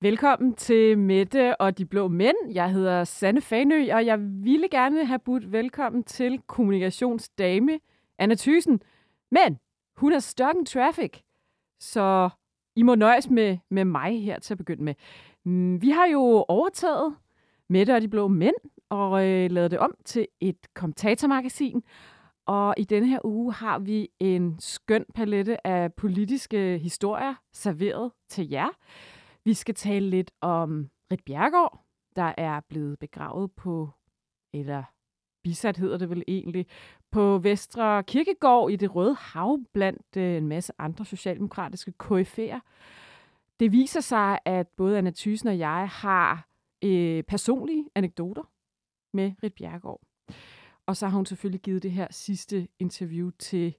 Velkommen til Mette og de blå mænd. Jeg hedder Sanne Fanø, og jeg ville gerne have budt velkommen til kommunikationsdame Anna Thysen. Men hun er stuck in traffic, så I må nøjes med, med mig her til at begynde med. Mm, vi har jo overtaget Mette og de blå mænd og øh, lavet det om til et kommentatormagasin. Og i denne her uge har vi en skøn palette af politiske historier serveret til jer. Vi skal tale lidt om Rit Bjergård, der er blevet begravet på, eller bisat hedder det vel egentlig, på Vestre Kirkegård i det Røde Hav blandt øh, en masse andre socialdemokratiske KF'er. Det viser sig, at både Anna Thysen og jeg har øh, personlige anekdoter med Rit Bjergård. Og så har hun selvfølgelig givet det her sidste interview til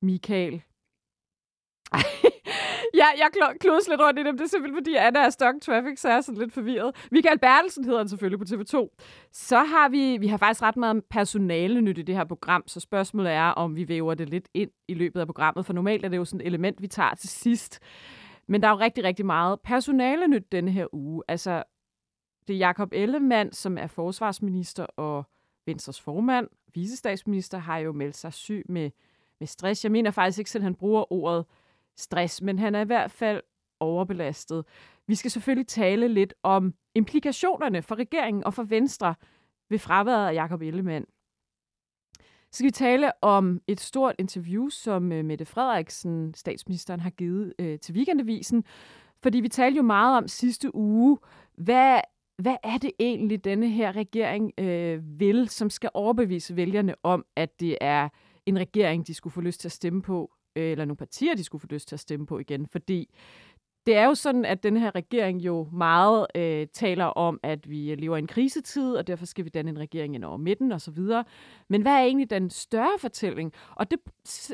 Michael. Ej, ja, jeg kl- lidt rundt i dem. Det er simpelthen, fordi Anna er stock traffic, så jeg er sådan lidt forvirret. Michael Bertelsen hedder han selvfølgelig på TV2. Så har vi, vi har faktisk ret meget personale nyt i det her program, så spørgsmålet er, om vi væver det lidt ind i løbet af programmet, for normalt er det jo sådan et element, vi tager til sidst. Men der er jo rigtig, rigtig meget personale nyt denne her uge. Altså, det er Jakob Ellemann, som er forsvarsminister og Venstres formand, visestatsminister, har jo meldt sig syg med, med stress. Jeg mener faktisk ikke selv, at han bruger ordet stress, men han er i hvert fald overbelastet. Vi skal selvfølgelig tale lidt om implikationerne for regeringen og for Venstre ved fraværet af Jakob Ellemann. Så skal vi tale om et stort interview, som øh, Mette Frederiksen, statsministeren, har givet øh, til Weekendavisen. Fordi vi talte jo meget om sidste uge, hvad, hvad er det egentlig, denne her regering øh, vil, som skal overbevise vælgerne om, at det er en regering, de skulle få lyst til at stemme på, øh, eller nogle partier, de skulle få lyst til at stemme på igen. Fordi det er jo sådan, at den her regering jo meget øh, taler om, at vi lever i en krisetid, og derfor skal vi danne en regering ind over midten osv. Men hvad er egentlig den større fortælling? Og det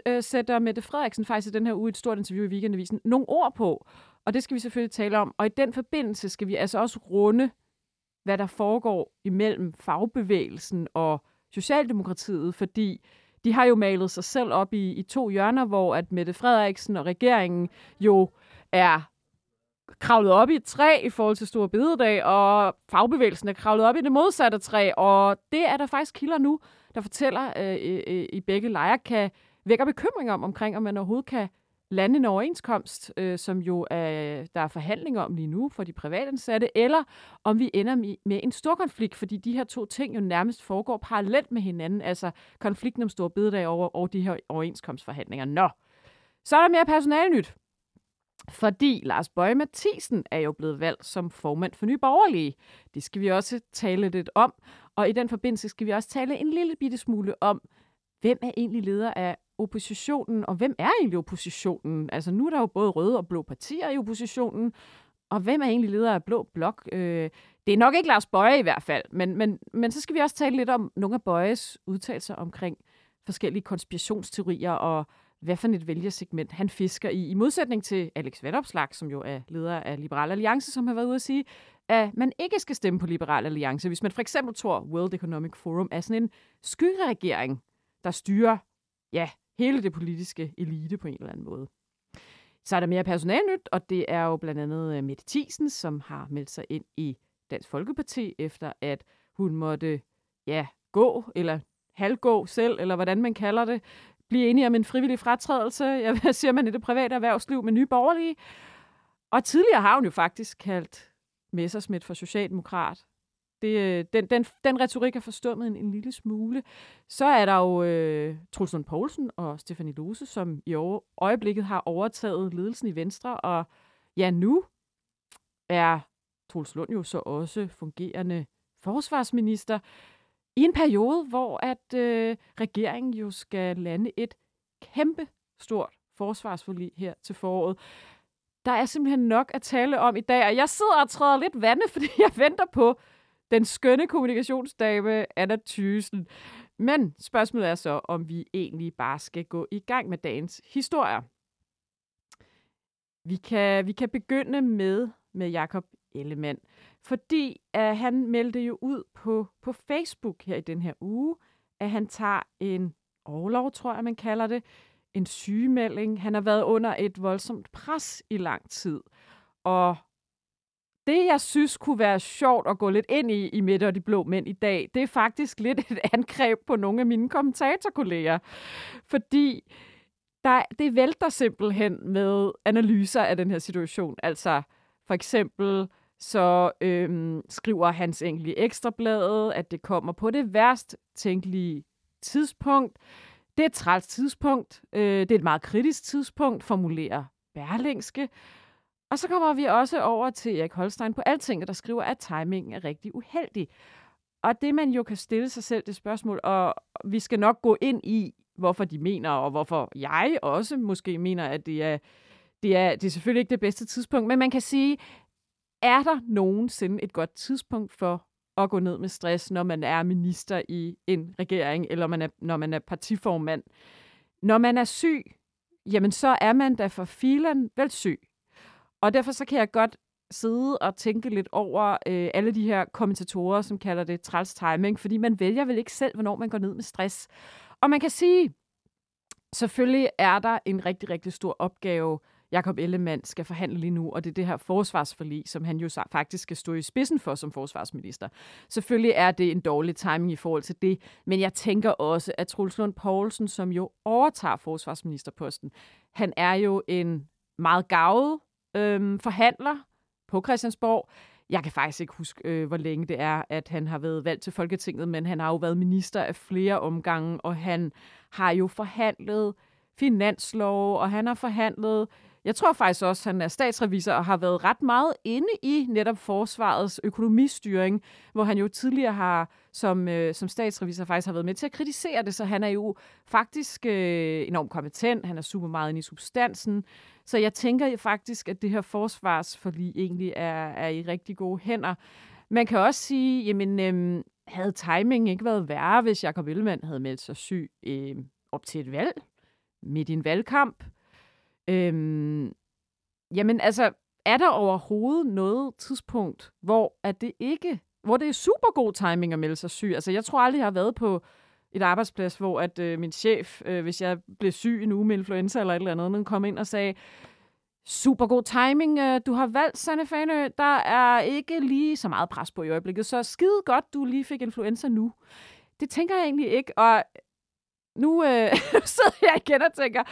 øh, sætter Mette Frederiksen faktisk i den her uge et stort interview i Weekendavisen nogle ord på. Og det skal vi selvfølgelig tale om. Og i den forbindelse skal vi altså også runde, hvad der foregår imellem fagbevægelsen og Socialdemokratiet, fordi de har jo malet sig selv op i, i to hjørner, hvor at Mette Frederiksen og regeringen jo er kravlet op i et træ i forhold til Store Bededag, og fagbevægelsen er kravlet op i det modsatte træ, og det er der faktisk kilder nu, der fortæller øh, øh, øh i begge lejre, kan vække bekymring om, omkring, om man overhovedet kan lande en overenskomst, øh, som jo er, der er forhandlinger om lige nu for de privatansatte, eller om vi ender med, en stor konflikt, fordi de her to ting jo nærmest foregår parallelt med hinanden, altså konflikten om Store Bededag over, og de her overenskomstforhandlinger. Nå, så er der mere personalnyt. Fordi Lars Bøge Mathisen er jo blevet valgt som formand for Nye Borgerlige. Det skal vi også tale lidt om. Og i den forbindelse skal vi også tale en lille bitte smule om, hvem er egentlig leder af oppositionen, og hvem er egentlig oppositionen? Altså nu er der jo både røde og blå partier i oppositionen, og hvem er egentlig leder af Blå Blok? Øh, det er nok ikke Lars Bøje i hvert fald, men, men, men så skal vi også tale lidt om nogle af Bøjes udtalelser omkring forskellige konspirationsteorier og hvad for et vælgersegment han fisker i, i modsætning til Alex Vandopslag, som jo er leder af Liberal Alliance, som har været ude at sige, at man ikke skal stemme på Liberal Alliance, hvis man for eksempel tror, World Economic Forum er sådan en skyggeregering, der styrer ja, hele det politiske elite på en eller anden måde. Så er der mere personalnyt, og det er jo blandt andet øh, Mette Thiesen, som har meldt sig ind i Dansk Folkeparti, efter at hun måtte ja, gå, eller halvgå selv, eller hvordan man kalder det, blive enige om en frivillig fratrædelse, jeg siger man i det private erhvervsliv med nye borgerlige. Og tidligere har hun jo faktisk kaldt Messersmith for socialdemokrat. Det, øh, den, den, den retorik er forstummet en, en lille smule. Så er der jo øh, Truls Lund Poulsen og Stefanie Lose, som i øjeblikket har overtaget ledelsen i Venstre. Og ja, nu er Truls Lund jo så også fungerende forsvarsminister i en periode, hvor at øh, regeringen jo skal lande et kæmpe stort forsvarsforlig her til foråret. Der er simpelthen nok at tale om i dag, og jeg sidder og træder lidt vande, fordi jeg venter på den skønne kommunikationsdame Anna Thysen. Men spørgsmålet er så, om vi egentlig bare skal gå i gang med dagens historier. Vi kan, vi kan begynde med, med Jakob Ellemann. Fordi at han meldte jo ud på, på Facebook her i den her uge, at han tager en overlov, tror jeg, man kalder det, en sygemelding. Han har været under et voldsomt pres i lang tid. Og det, jeg synes kunne være sjovt at gå lidt ind i, i Mette og de blå mænd i dag, det er faktisk lidt et angreb på nogle af mine kommentatorkolleger. Fordi der, det vælter simpelthen med analyser af den her situation. Altså for eksempel så øhm, skriver Hans Engel i Ekstrabladet, at det kommer på det værst tænkelige tidspunkt. Det er et træls tidspunkt. Øh, det er et meget kritisk tidspunkt, formulerer Berlingske. Og så kommer vi også over til Erik Holstein på Altinget, der skriver, at timingen er rigtig uheldig. Og det, man jo kan stille sig selv det spørgsmål, og vi skal nok gå ind i, hvorfor de mener, og hvorfor jeg også måske mener, at det er, det er, det er selvfølgelig ikke det bedste tidspunkt, men man kan sige, er der nogensinde et godt tidspunkt for at gå ned med stress, når man er minister i en regering, eller man er, når man er partiformand? Når man er syg, jamen så er man da for filen vel syg. Og derfor så kan jeg godt sidde og tænke lidt over øh, alle de her kommentatorer, som kalder det træls timing, fordi man vælger vel ikke selv, hvornår man går ned med stress. Og man kan sige, selvfølgelig er der en rigtig, rigtig stor opgave, Jakob Ellemann skal forhandle lige nu, og det er det her forsvarsforlig, som han jo faktisk skal stå i spidsen for som forsvarsminister. Selvfølgelig er det en dårlig timing i forhold til det, men jeg tænker også, at Truls Lund Poulsen, som jo overtager forsvarsministerposten, han er jo en meget gavet øhm, forhandler på Christiansborg. Jeg kan faktisk ikke huske, øh, hvor længe det er, at han har været valgt til Folketinget, men han har jo været minister af flere omgange, og han har jo forhandlet finanslov, og han har forhandlet jeg tror faktisk også, at han er statsrevisor og har været ret meget inde i netop forsvarets økonomistyring, hvor han jo tidligere har som, øh, som statsrevisor faktisk har været med til at kritisere det, så han er jo faktisk øh, enormt kompetent, han er super meget inde i substansen, så jeg tænker faktisk, at det her forsvarsforlig egentlig er, er i rigtig gode hænder. Man kan også sige, jamen, øh, havde timing ikke været værre, hvis Jacob Ellemann havde meldt sig syg øh, op til et valg, midt i en valgkamp, Øhm, jamen altså, er der overhovedet noget tidspunkt, hvor at det ikke, hvor det er super god timing at melde sig syg? Altså, jeg tror aldrig, jeg har været på et arbejdsplads, hvor at øh, min chef, øh, hvis jeg blev syg en uge med influenza eller et eller andet, kom ind og sagde, super god timing, øh, du har valgt, Sanne Fanø, der er ikke lige så meget pres på i øjeblikket, så skide godt, du lige fik influenza nu. Det tænker jeg egentlig ikke, og nu øh, sidder jeg igen og tænker,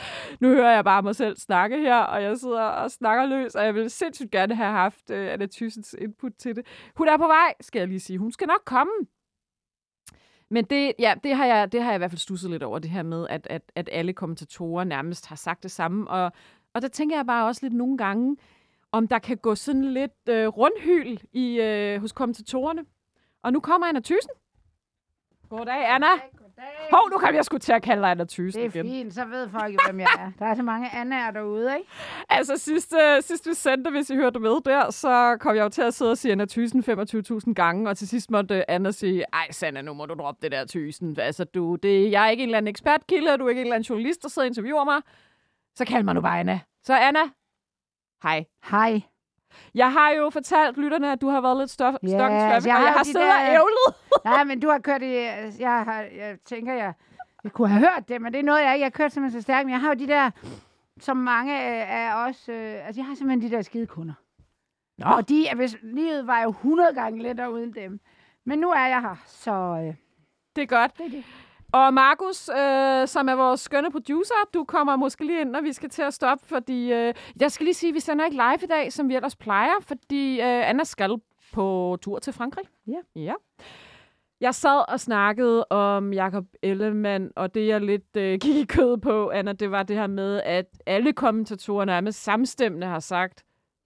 nu hører jeg bare mig selv snakke her, og jeg sidder og snakker løs, og jeg vil sindssygt gerne have haft øh, Anna Thysens input til det. Hun er på vej, skal jeg lige sige. Hun skal nok komme. Men det, ja, det, har jeg, det har jeg i hvert fald stusset lidt over, det her med, at, at, at alle kommentatorer nærmest har sagt det samme. Og, og der tænker jeg bare også lidt nogle gange, om der kan gå sådan lidt øh, rundhyl i, øh, hos kommentatorerne. Og nu kommer Anna Thyssen. Goddag, Anna. Goddag. Hov, nu kan jeg sgu til at kalde dig Anna Thyssen igen. Det er igen. fint, så ved folk jo, hvem jeg er. Der er så mange Annaer derude, ikke? Altså, sidst, uh, sidst vi sendte, hvis I hørte med der, så kom jeg jo til at sidde og sige Anna Thyssen 25.000 gange, og til sidst måtte Anna sige, ej Sanna, nu må du droppe det der Thyssen. Altså, du, det, jeg er ikke en eller anden ekspertkilde, du er ikke en eller anden journalist, der sidder og interviewer mig. Så kald mig nu bare Anna. Så Anna, hej. Hej. Jeg har jo fortalt lytterne, at du har været lidt stof, yeah, traffic, jeg og jeg har siddet der... og ævlet. Nej, men du har kørt i... Jeg, har, jeg tænker, jeg, jeg kunne have hørt det, men det er noget, jeg ikke har kørt simpelthen så stærkt. Men jeg har jo de der, som mange af os... Øh, altså, jeg har simpelthen de der skide kunder. Nå. Og de, hvis, livet var jo 100 gange lettere uden dem. Men nu er jeg her, så... Øh, det er godt. Det er det. Og Markus, øh, som er vores skønne producer, du kommer måske lige ind, når vi skal til at stoppe, fordi øh, jeg skal lige sige, at vi sender ikke live i dag, som vi ellers plejer, fordi øh, Anna skal på tur til Frankrig. Ja. ja. Jeg sad og snakkede om Jakob Ellemann, og det jeg lidt øh, gik i kød på, Anna, det var det her med, at alle kommentatorer nærmest samstemmende har sagt,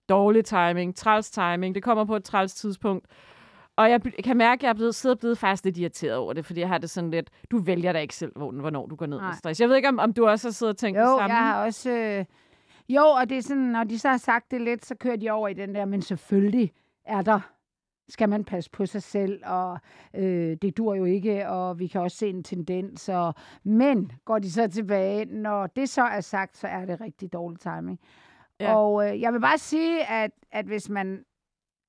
dårlig timing, træls timing, det kommer på et træls tidspunkt. Og jeg kan mærke, at jeg er blevet, sidder blevet faktisk lidt irriteret over det, fordi jeg har det sådan lidt, du vælger da ikke selv, hvornår du går ned Nej. med stress. Jeg ved ikke, om, om du også har siddet og tænkt jo, det samme? Jo, jeg har også... Øh, jo, og det er sådan, når de så har sagt det lidt, så kører de over i den der, men selvfølgelig er der skal man passe på sig selv, og øh, det dur jo ikke, og vi kan også se en tendens. Og, men går de så tilbage, når det så er sagt, så er det rigtig dårlig timing. Ja. Og øh, jeg vil bare sige, at, at hvis man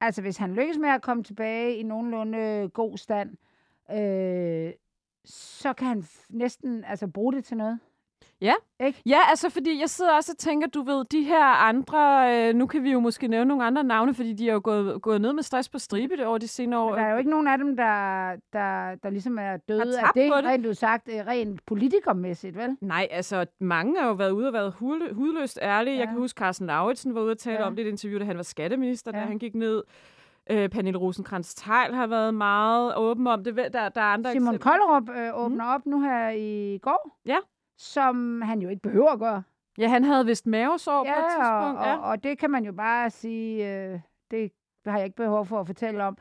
Altså, hvis han lykkes med at komme tilbage i nogenlunde øh, god stand, øh, så kan han næsten altså, bruge det til noget. Ja. Ikke? Ja, altså fordi jeg sidder også og tænker, du ved, de her andre, øh, nu kan vi jo måske nævne nogle andre navne, fordi de er jo gået, gået ned med stress på stribe det over de senere år. Men der er jo ikke nogen af dem, der, der, der ligesom er døde af det, det. rent udsagt, øh, rent politikermæssigt, vel? Nej, altså mange har jo været ude og været hudlø- hudløst ærlige. Ja. Jeg kan huske, Carsten Lauritsen var ude og tale Ja. om det i et interview, da han var skatteminister, ja. da han gik ned. Øh, Pernille rosenkrantz teil har været meget åben om det. Der, der er andre Simon eksempler. Kollerup øh, åbner op nu her i går. Ja. Som han jo ikke behøver at gøre. Ja, han havde vist mavesår på et Ja, og, tidspunkt. Ja. og, og det kan man jo bare sige, øh, det har jeg ikke behov for at fortelle om.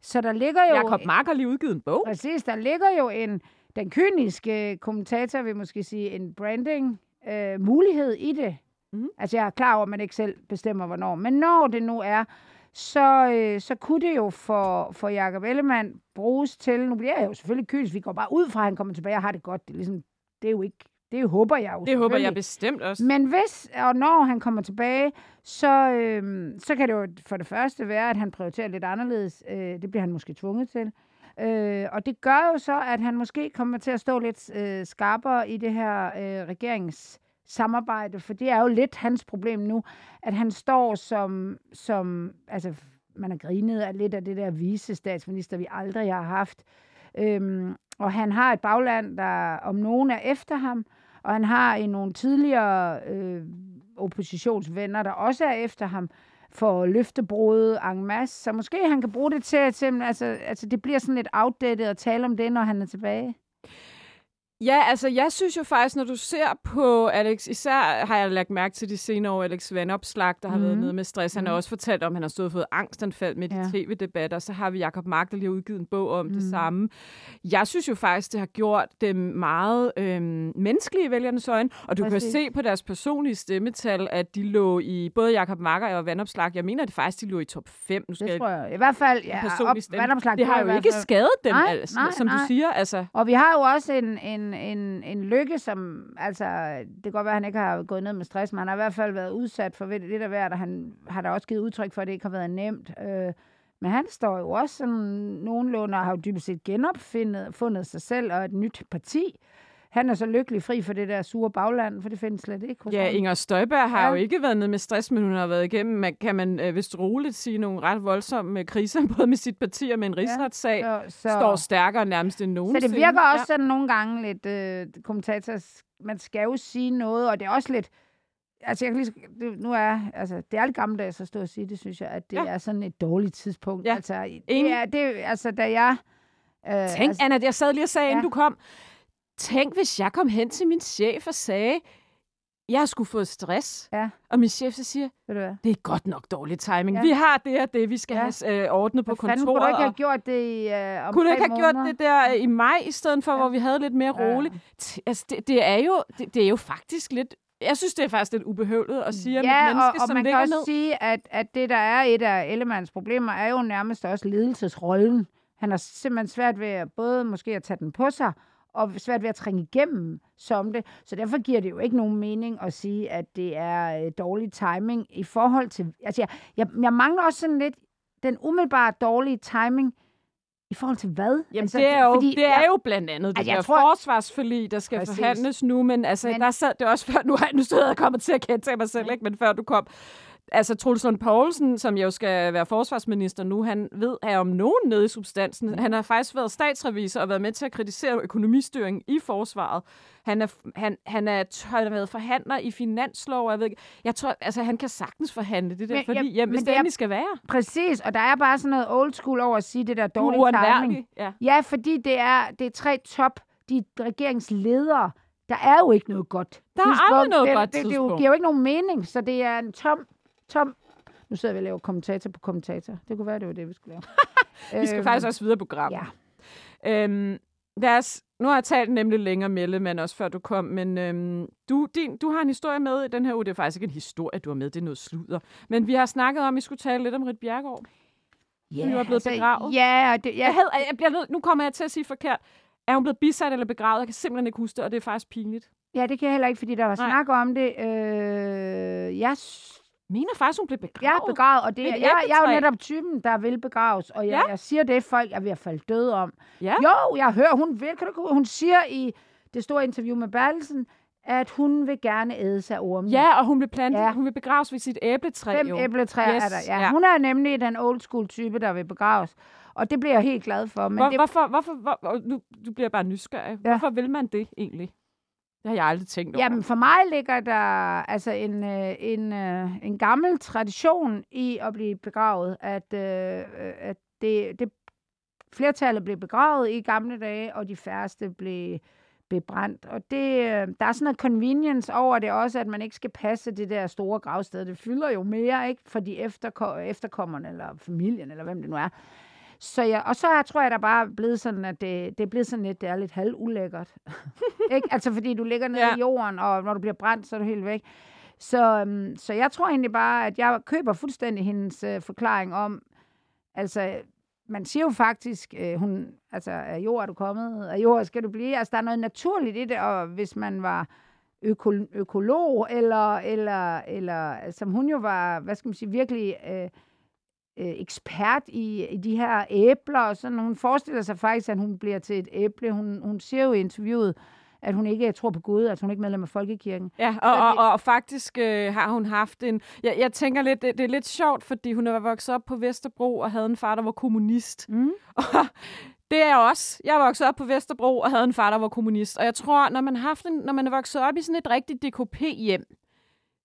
Så der ligger jo... Jakob Mark har lige udgivet en bog. Præcis, der ligger jo en, den kyniske kommentator vil måske sige, en branding øh, mulighed i det. Mhm. Altså jeg er klar over, at man ikke selv bestemmer, hvornår. Men når det nu er, så, øh, så kunne det jo for, for Jacob Ellemann bruges til, nu bliver jeg jo selvfølgelig kynisk, vi går bare ud fra, at han kommer tilbage og har det godt. Det er, ligesom, det er jo ikke, det håber jeg jo Det håber jeg bestemt også. Men hvis og når han kommer tilbage, så, øhm, så kan det jo for det første være, at han prioriterer lidt anderledes. Øh, det bliver han måske tvunget til. Øh, og det gør jo så, at han måske kommer til at stå lidt øh, skarpere i det her øh, regeringssamarbejde, for det er jo lidt hans problem nu, at han står som, som altså man har grinet af lidt af det der vise statsminister, vi aldrig har haft. Øhm, og han har et bagland, der om nogen er efter ham, og han har i nogle tidligere øh, oppositionsvenner, der også er efter ham, for løftebrud en masse. Så måske han kan bruge det til, at altså, altså det bliver sådan lidt outdated at tale om det, når han er tilbage. Ja, altså jeg synes jo faktisk, når du ser på Alex, især har jeg lagt mærke til de senere år, Alex Vandopslag, der har mm. været Mhm. nede med stress. Han har Mhm. også fortalt om, at han har stået og fået angstanfald med de Ja. tv-debatter. Så har vi Jacob Mark, der lige har udgivet en bog om mm. det Mhm. samme. Jeg synes jo faktisk, det har gjort dem meget øhm, menneskelige i vælgernes øjne. Og du Præcis. Kan se på deres personlige stemmetal, at de lå i både Jacob Mark og Vandopslag. Jeg mener, at det faktisk de lå i top 5. Nu skal Det jeg tror jeg. I hvert fald, ja, op, det har jo ikke skadet dem, Nej, altså, nej, som du nej. siger. Altså, Og vi har jo også en, en, en, en lykke, som, altså, det kan godt være, at han ikke har gået ned med stress, men han har i hvert fald været udsat for lidt af hvert, og han har da også givet udtryk for, at det ikke har været nemt. Øh, men han står jo også sådan nogenlunde og har jo dybest set genopfundet fundet sig selv og et nyt parti. Han er så lykkelig fri for det der sure bagland, for det findes slet ikke hos Ja, ham. Inger Støjberg har Ja. jo ikke været nede med stress, men hun har været igennem, man, kan man øh, vist roligt sige, nogle ret voldsomme kriser, både med sit parti og med en rigsretssag, ja, så, så, står stærkere nærmest end Så nogensinde. det virker også sådan nogle gange lidt, øh, kommentators, man skal jo sige noget, og det er også lidt, altså jeg kan lige, det, nu er, altså det er lidt gammeldags at stå og sige det, synes jeg, at det Ja. ja. er sådan et dårligt tidspunkt. Ja. Altså, det er, det, altså da jeg, øh, Tænk, altså, Anna, jeg sad lige og sagde, ja. inden Ja. du kom, tænk, hvis jeg kom hen til min chef og sagde, jeg sgu fået stress. Ja. Og min chef så siger, ved du hvad, det er godt nok dårlig timing. Ja. Ja. Vi har det og det, vi skal Ja. have øh, ordnet på kontoret. kunne du ikke have gjort det i, øh, om kunne du ikke have gjort det der øh, i maj, i stedet for, ja. Ja. hvor vi havde lidt mere Ja. roligt? T- Altså, det, det, er jo, det, det er jo faktisk lidt... Jeg synes, det er faktisk lidt ubehøvlet at sige et Ja, menneske, og, og som man kan også ned. sige, at, at det, der er et af Ellemanns problemer, er jo nærmest også ledelsesrollen. Han har simpelthen svært ved at, både måske at tage den på sig, og svært ved at trænge igennem som det. Så derfor giver det jo ikke nogen mening at sige, at det er øh, dårlig timing i forhold til... Altså, jeg, jeg, jeg mangler også sådan lidt den umiddelbare dårlige timing i forhold til hvad? Jamen, altså, det, er jo, fordi det er jeg- jo blandt andet det Altså, der tror- forsvarsforlig, der skal Præcis. forhandles nu, men altså, Men- der sad det også før, nu har nu sidder jeg kommet til at kendt mig selv, ikke? men før du kom, altså Troels Lund Poulsen, som jo skal være forsvarsminister nu, han ved her om nogen nede i substansen. Han har faktisk været statsrevisor og været med til at kritisere økonomistyring i forsvaret. Han er, han, han er, han har været forhandler i finanslov, jeg ved ikke, jeg tror, altså han kan sagtens forhandle det der, Men- fordi ja, hjem, hvis det det er- skal være. Præcis, og der er bare sådan noget old school over at sige det der dårlige timing. Ja. Ja, fordi det er, det er tre top, de regeringsledere. Der er jo ikke noget godt Der er aldrig noget det, godt det, det, det tidspunkt. giver jo ikke nogen mening, så det er en tom, tom... Nu sidder vi og laver kommentator på kommentator. Det kunne være, det var det, vi skulle lave. Vi skal Øhm, faktisk også videre på programmet. Ja. Øhm, lad os, nu har jeg talt nemlig længere med Ellemann også før du kom, men øhm, du, din, du har en historie med i den her uge. Det er faktisk ikke en historie, du har med, det er noget sludder. Men vi har snakket om, at vi skulle tale lidt om Rit Bjergård. Ja, jo er blevet begravet. Ja, det, Jeg havde, jeg bliver nødt, nu kommer jeg til at sige forkert. Er hun blevet bisat eller begravet? Jeg kan simpelthen ikke huske det, og det er faktisk pinligt. ja, det kan jeg heller ikke, fordi der var Nej. snak om det. Øh, jeg, Jeg mener faktisk, hun blev begravet. jeg er begravet, og det, Et er, jeg, jeg er jo netop typen, der vil begraves, og jeg, Ja. jeg siger det, folk er ved at falde døde om. Ja. Jo, jeg hører, hun vil, kan du, hun siger i det store interview med Bertelsen, at hun vil gerne æde sig ormen. Ja, og hun vil, plante, Ja. ja. hun vil begraves ved sit æbletræ. Fem jo. æbletræer Yes, er der. Ja. ja. Hun er nemlig den old school type, der vil begraves. Og det bliver jeg helt glad for. Men Hvor, det, hvorfor, hvorfor, hvor, nu, du bliver bare nysgerrig. Ja. Ja. Hvorfor vil man det egentlig? Det har jeg aldrig tænkt over. Jamen, for mig ligger der altså en, øh, en, øh, en gammel tradition i at blive begravet, at, øh, at det, det flertallet blev begravet i gamle dage, og de færreste blev bebrændt. Og det, øh, der er sådan noget convenience over det også, at man ikke skal passe det der store gravsted. Det fylder jo mere, ikke? For de efterko- efterkommerne, eller familien, eller hvem det nu er. Så ja, og så tror jeg, der bare er blevet sådan, at det, det er blevet sådan lidt, det er lidt halvulækkert. ikke? Altså, fordi du ligger nede. Ja. i jorden, og når du bliver brændt, så er du helt væk. Så, øhm, så jeg tror egentlig bare, at jeg køber fuldstændig hendes øh, forklaring om, altså, man siger jo faktisk, øh, hun, altså, af jord er du kommet, af jord skal du blive. Altså, der er noget naturligt i det, og hvis man var øko- økolog, eller, eller, eller som hun jo var, hvad skal man sige, virkelig øh, øh, ekspert i, i de her æbler, og sådan, hun forestiller sig faktisk, at hun bliver til et æble. Hun, hun siger jo i interviewet, at hun ikke tror på Gud, at hun ikke er medlem af Folkekirken. Ja, og, og, og, og faktisk øh, har hun haft en... Jeg, jeg tænker lidt, det, det er lidt sjovt, fordi hun er vokset op på Vesterbro og havde en far, der var kommunist. Mm. Og det er jeg også. Jeg er vokset op på Vesterbro og havde en far, der var kommunist. Og jeg tror, når man, har haft en, når man er vokset op i sådan et rigtigt DKP-hjem,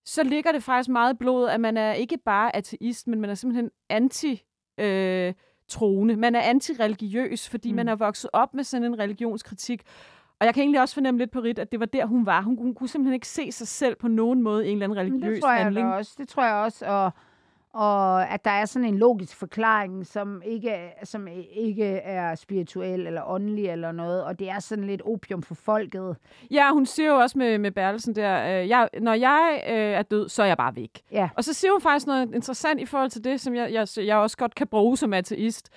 så ligger det faktisk meget i blodet, at man er ikke bare ateist, men man er simpelthen anti... Øh, troende. Man er antireligiøs, fordi Mm. man er vokset op med sådan en religionskritik. Og jeg kan egentlig også fornemme lidt på Rit, at det var der, hun var. Hun, hun kunne simpelthen ikke se sig selv på nogen måde i en eller anden religiøs Det tror jeg handling. også. Det tror jeg også. Og, og at der er sådan en logisk forklaring, som ikke, som ikke er spirituel eller åndelig eller noget. Og det er sådan lidt opium for folket. Ja, hun siger jo også med, med Bertelsen der, øh, jeg, når jeg øh, er død, så er jeg bare væk. Ja. Og så siger hun faktisk noget interessant i forhold til det, som jeg, jeg, jeg også godt kan bruge som ateist.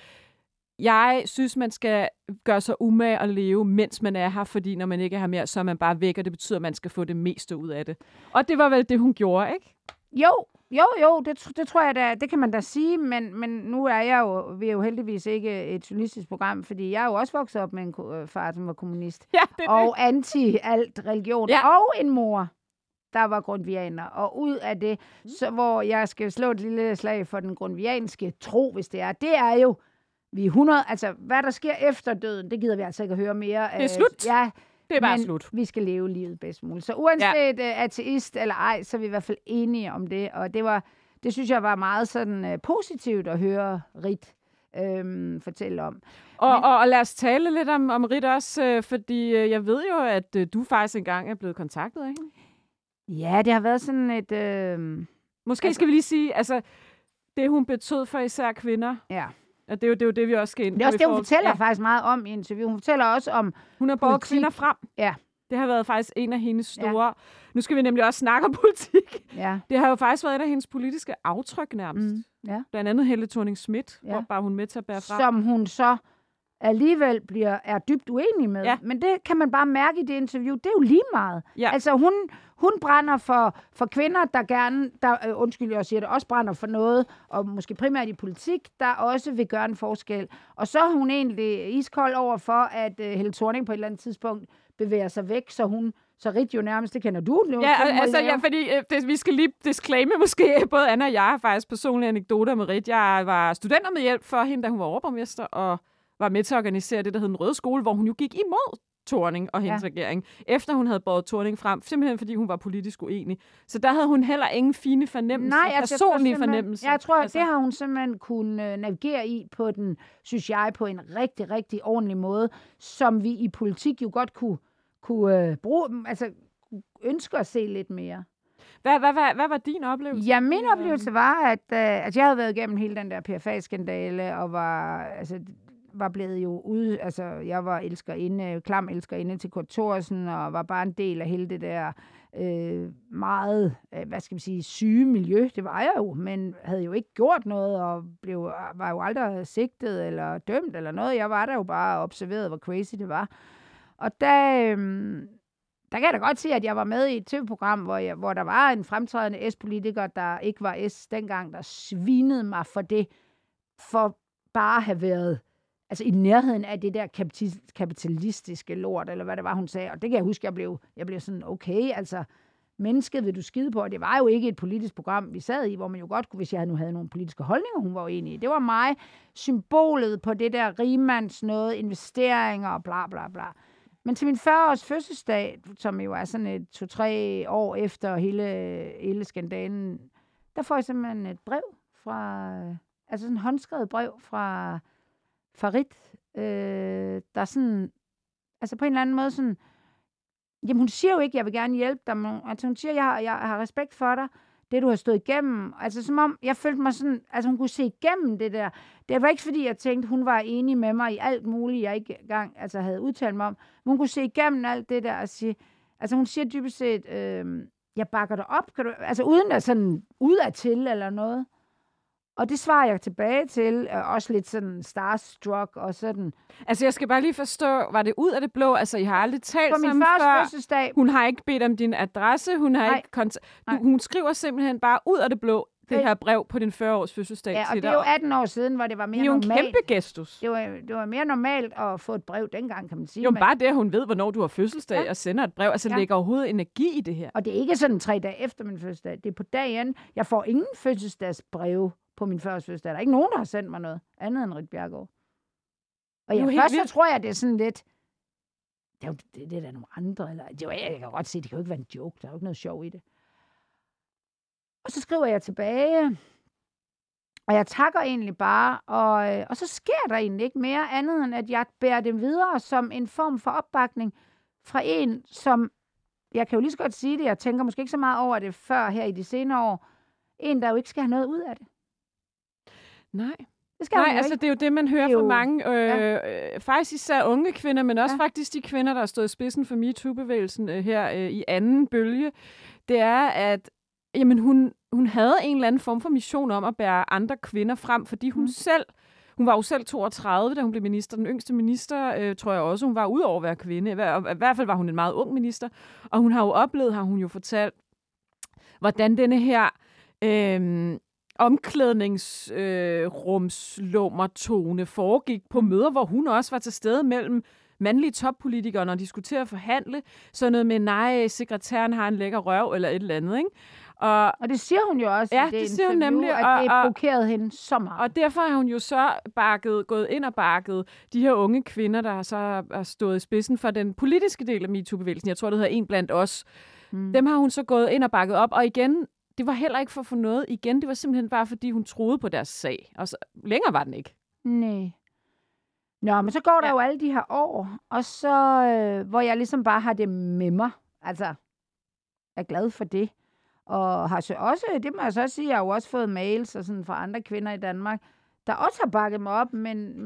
Jeg synes, man skal gøre sig umage at leve, mens man er her, fordi når man ikke er her mere, så er man bare væk, og det betyder, at man skal få det meste ud af det. Og det var vel det, hun gjorde, ikke? Jo, jo, jo, det, det tror jeg da, det kan man da sige, men, men nu er jeg jo, vi er jo heldigvis ikke et journalistisk program, fordi jeg er jo også vokset op med en øh, far, som var kommunist, Ja, det og anti alt religion, Ja. og en mor, der var grundvianer, og ud af det, så, hvor jeg skal slå et lille slag for den grundvianske tro, hvis det er, det er jo, vi er 100, altså hvad der sker efter døden, det gider vi altså ikke at høre mere. Det er slut. Ja, Det er bare men slut. vi skal leve livet bedst muligt. Så uanset ja. ateist eller ej, så er vi i hvert fald enige om det. Og det var, det synes jeg var meget sådan uh, positivt at høre Rit øhm, fortælle om. Og, Men- og, og lad os tale lidt om, om Rit også, øh, fordi øh, jeg ved jo, at øh, du faktisk engang er blevet kontaktet, ikke? Ja, det har været sådan et... Øh, Måske altså, skal vi lige sige, altså, det hun betød for især kvinder, ja. Og det er jo det, er jo det vi også skal ind Det er også det, hun forhold- fortæller Ja, ja. faktisk meget om i interview. Hun fortæller også om... hun har båret kvinder frem. Ja. Det har været faktisk en af hendes Ja. store... Nu skal vi nemlig også snakke om politik. Ja, Det har jo faktisk været et af hendes politiske aftryk nærmest. Mm. ja. Blandt andet Helle thorning Schmidt, Ja. ja. hvor bare hun med til at bære frem. Som hun så alligevel bliver, er dybt uenig med. Ja. Men det kan man bare mærke i det interview. Det er jo lige meget. Ja. Altså hun, hun brænder for, for kvinder, der gerne, der, øh, undskyld, jeg siger det, også brænder for noget, og måske primært i politik, der også vil gøre en forskel. Og så er hun egentlig iskold over for, at uh, Helle Thorning på et eller andet tidspunkt bevæger sig væk, så hun, så Rit jo nærmest, det kender du jo. Ja, altså, ja, fordi øh, det, vi skal lige disclaimer måske, både Anna og jeg har faktisk personlige anekdoter med Rit. Jeg var studenter med hjælp for hende, da hun var overborgmester, og var med til at organisere det, der hed Den Røde Skole, hvor hun jo gik imod Torning og hendes ja. regering, efter hun havde båret Torning frem, simpelthen fordi hun var politisk uenig. Så der havde hun heller ingen fine fornemmelser, Nej, altså, jeg personlige simpelthen- fornemmelser. Jeg tror, at altså, det har hun simpelthen kunne øh, navigere i på den, synes jeg, på en rigtig, rigtig ordentlig måde, som vi i politik jo godt kunne, kunne øh, bruge, altså ønske at se lidt mere. hvad, hvad, hvad, hvad var din oplevelse? Ja, min oplevelse var, at, øh, at jeg havde været igennem hele den der PFA-skandale, og var, altså, var blevet jo ude, altså jeg var elskerinde, klam elskerinde til Kurt Thorsen, og var bare en del af hele det der øh, meget, øh, hvad skal man sige, syge miljø. Det var jeg jo, men havde jo ikke gjort noget, og blev, var jo aldrig sigtet eller dømt eller noget. Jeg var der jo bare og observerede, hvor crazy det var. Og der, øh, der kan jeg da godt se, at jeg var med i et tv-program, hvor, jeg, hvor der var en fremtrædende S-politiker, der ikke var S dengang, der svinede mig for det, for bare at have været altså i nærheden af det der kapitalistiske lort, eller hvad det var, hun sagde. Og det kan jeg huske, jeg blev, jeg blev sådan, okay, altså, mennesket vil du skide på, og det var jo ikke et politisk program, vi sad i, hvor man jo godt kunne, hvis jeg nu havde nogle politiske holdninger, hun var enig i. Det var mig, symbolet på det der rimands noget, investeringer og bla bla bla. Men til min 40-års fødselsdag, som jo er sådan et to-tre år efter hele, hele skandalen, der får jeg simpelthen et brev fra, altså sådan et håndskrevet brev fra Farid, øh, der sådan, altså på en eller anden måde sådan, jamen hun siger jo ikke, jeg vil gerne hjælpe dig, men altså hun siger, jeg har, jeg har respekt for dig, det du har stået igennem. Altså som om, jeg følte mig sådan, altså hun kunne se igennem det der. Det var ikke fordi, jeg tænkte, hun var enig med mig i alt muligt, jeg ikke engang altså, havde udtalt mig om. Men hun kunne se igennem alt det der og sige, altså hun siger dybest set, øh, jeg bakker dig op, kan du, altså uden at sådan udadtil eller noget. Og det svarer jeg tilbage til, også lidt sådan starstruck og sådan. Altså, jeg skal bare lige forstå, var det ud af det blå? Altså, I har aldrig talt På min sammen før. fødselsdag. Hun har ikke bedt om din adresse, hun har Nej. ikke kont- du, Hun skriver simpelthen bare ud af det blå det Det- her brev på din 40-års fødselsdag Ja, og til det er jo 18 år siden, hvor det var det mere er jo en normalt. kæmpe gestus. Det var, det var mere normalt at få et brev dengang, kan man sige. Jo, men- bare det, at hun ved, hvornår du har fødselsdag Ja. og sender et brev. Altså, Ja. lægger overhovedet energi i det her. Og det er ikke sådan tre dage efter min fødselsdag. Det er på dagen. Jeg får ingen fødselsdagsbreve på min første fødselsdag. Der er ikke nogen, der har sendt mig noget andet end Rit Bjergård. Og helt først så tror jeg, det er sådan lidt... Det er, jo, det, det er der nogle andre. Eller, det er, jo- jeg kan godt se, det kan jo ikke være en joke. Der er jo ikke noget sjov i det. Og så skriver jeg tilbage. Og jeg takker egentlig bare. Og, øh, og så sker der egentlig ikke mere andet, end at jeg bærer det videre som en form for opbakning fra en, som jeg kan jo lige så godt sige det, jeg tænker måske ikke så meget over det før her i de senere år, en, der jo ikke skal have noget ud af det. Nej. Det skal Nej, jo altså det er jo det, man hører Det fra jo- mange, øh, øh, faktisk især unge kvinder, men også Ja. ja. faktisk de kvinder, der har stået i spidsen for MeToo-bevægelsen øh, her øh, i anden bølge, det er, at jamen, hun, hun havde en eller anden form for mission om at bære andre kvinder frem, fordi hun Mm. selv, hun var jo selv 32, da hun blev minister, den yngste minister, øh, tror jeg også, hun var ud over at være kvinde, i hvert fald var hun en meget ung minister, og hun har jo oplevet, har hun jo fortalt, hvordan denne her øh, omklædningsrumslummertone foregik på møder, hvor hun også var til stede mellem mandlige toppolitikere, når de skulle til at forhandle. Sådan noget med, nej, sekretæren har en lækker røv, eller et eller andet, ikke? Og, Og det siger hun jo også Ja, i det, det siger hun nemlig, at og- det provokerede hende så meget. og derfor har hun jo så bakket, gået ind og bakket de her unge kvinder, der så har stået i spidsen for den politiske del af MeToo-bevægelsen. Jeg tror, det hedder En blandt os. Mm. Dem har hun så gået ind og bakket op. Og igen, det var heller ikke for at få noget igen. Det var simpelthen bare, fordi hun troede på deres sag. Og så, længere var den ikke. Nej. Nå, men så går der Ja. jo alle de her år, og så, øh, hvor jeg ligesom bare har det med mig. Altså, er glad for det. Og har så også, det må jeg så sige, jeg har jo også fået mails og sådan fra andre kvinder i Danmark, der også har bakket mig op, men,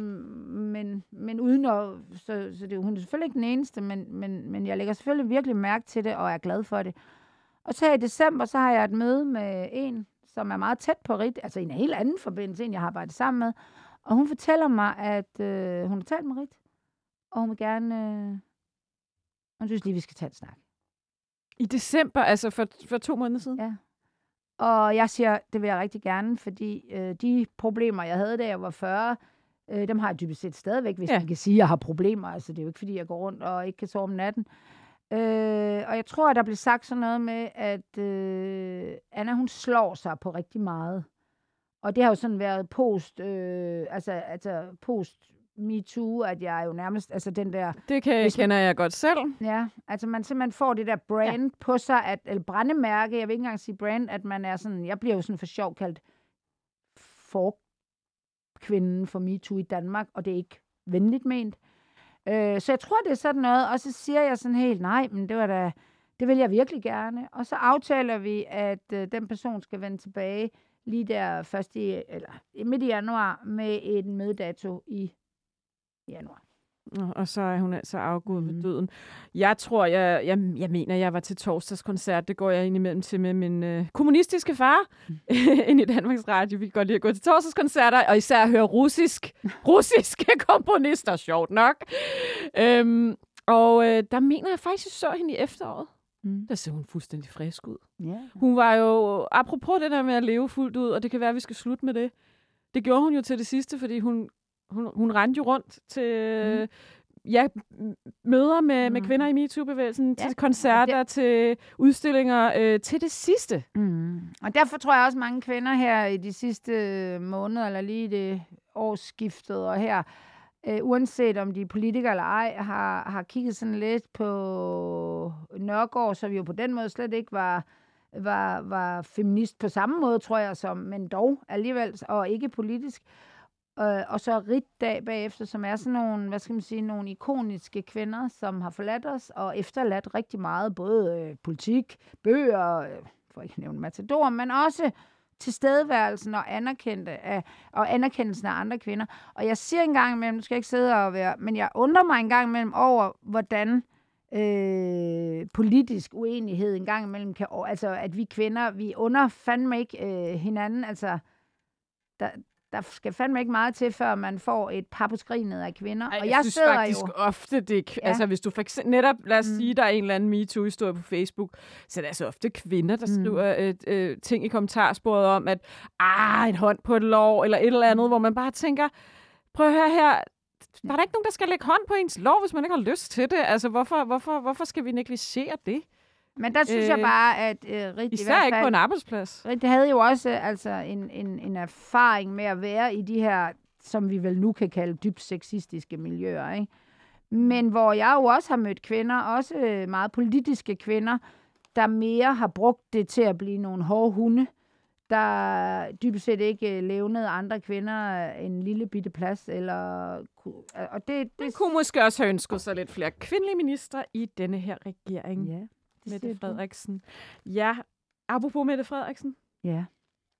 men, men uden at, så, så det, hun er selvfølgelig ikke den eneste, men, men, men jeg lægger selvfølgelig virkelig mærke til det, og er glad for det. Og så i december, så har jeg et møde med en, som er meget tæt på Rit, altså en helt anden forbindelse, en jeg har arbejdet sammen med, og hun fortæller mig, at øh, hun har talt med Rit, og hun vil gerne, øh, hun synes lige, vi skal tage en snak. I december, altså for, for to måneder siden. Ja. Og jeg siger, det vil jeg rigtig gerne, fordi øh, de problemer, jeg havde, da jeg var 40, øh, dem har jeg dybest set stadigvæk, hvis. Ja. man kan sige, at jeg har problemer. Altså, det er jo ikke, fordi jeg går rundt og ikke kan sove om natten. Øh, og jeg tror, at der blev sagt sådan noget med, at øh, Anna, hun slår sig på rigtig meget. Og det har jo sådan været post, øh, altså, altså post MeToo, at jeg jo nærmest, altså den der Det kan, Hvis kender jeg godt selv. Ja, altså man simpelthen får det der brand ja. på sig, at, eller brændemærke, jeg vil ikke engang sige brand, at man er sådan, jeg bliver jo sådan for sjov kaldt for kvinden for MeToo i Danmark, og det er ikke venligt ment. Øh, så jeg tror, det er sådan noget, og så siger jeg sådan helt, nej, men det var da, det vil jeg virkelig gerne. Og så aftaler vi, at øh, den person skal vende tilbage lige der først i, eller midt i januar, med en mødedato i januar. Og så er hun altså afgået mm. Mhm. ved døden. Jeg tror, jeg, jeg, jeg mener, jeg var til torsdagskoncert. Det går jeg indimellem til med min øh, kommunistiske far ind i Danmarks Radio. Vi kan godt lide at gå til torsdagskoncerter, og især høre russisk, russiske komponister, sjovt nok. Øhm, og øh, der mener jeg faktisk, jeg så hende i efteråret. Mm. Der ser hun fuldstændig frisk ud. Ja. Hun var jo, apropos det der med at leve fuldt ud, og det kan være, at vi skal slutte med det. Det gjorde hun jo til det sidste, fordi hun hun, hun rendte jo rundt til mm. ja, møder med, mm. med kvinder i MeToo-bevægelsen, ja. til koncerter, det... til udstillinger, øh, til det sidste. Mm. Og derfor tror jeg også, mange kvinder her i de sidste måneder, eller lige det årsskiftet og her, øh, uanset om de er politikere eller ej, har, har kigget sådan lidt på Nørgaard, som jo på den måde slet ikke var, var, var feminist på samme måde, tror jeg, som, men dog alligevel, og ikke politisk. Øh, og så Ritdag bagefter, som er sådan nogle, hvad skal man sige, nogle ikoniske kvinder, som har forladt os og efterladt rigtig meget, både øh, politik, bøger, øh, for ikke nævne Matador, men også tilstedeværelsen og, anerkendte af, og anerkendelsen af andre kvinder. Og jeg siger engang imellem, nu skal jeg ikke sidde og være, men jeg undrer mig engang imellem over, hvordan øh, politisk uenighed engang imellem kan, altså at vi kvinder, vi under fandme ikke øh, hinanden, altså der, der skal fandme ikke meget til, før man får et par på skrinet af kvinder. Ej, og jeg, jeg synes sidder faktisk jo... ofte, det ja. altså hvis du for eksempel, netop, lad os mm. sige, der er en eller anden MeToo-historie på Facebook, så er det altså ofte kvinder, der mm. skriver øh, øh, ting i kommentarsporet om, at ah, en hånd på et lår, eller et eller andet, hvor man bare tænker, prøv at høre her, var der ikke nogen, der skal lægge hånd på ens lår, hvis man ikke har lyst til det? Altså, hvorfor, hvorfor, hvorfor skal vi negligere det? Men der synes øh, jeg bare, at øh, Rit Især i hvert fald, ikke på en arbejdsplads. Rit havde jo også altså, en, en, en erfaring med at være i de her, som vi vel nu kan kalde dybt sexistiske miljøer. Ikke? Men hvor jeg jo også har mødt kvinder, også øh, meget politiske kvinder, der mere har brugt det til at blive nogle hårde hunde, der dybest set ikke øh, levnede andre kvinder en lille bitte plads. Eller, og det, det... Man kunne måske også have ønsket sig lidt flere kvindelige ministre i denne her regering. Ja. Mette Frederiksen. Ja, apropos Mette Frederiksen. Ja.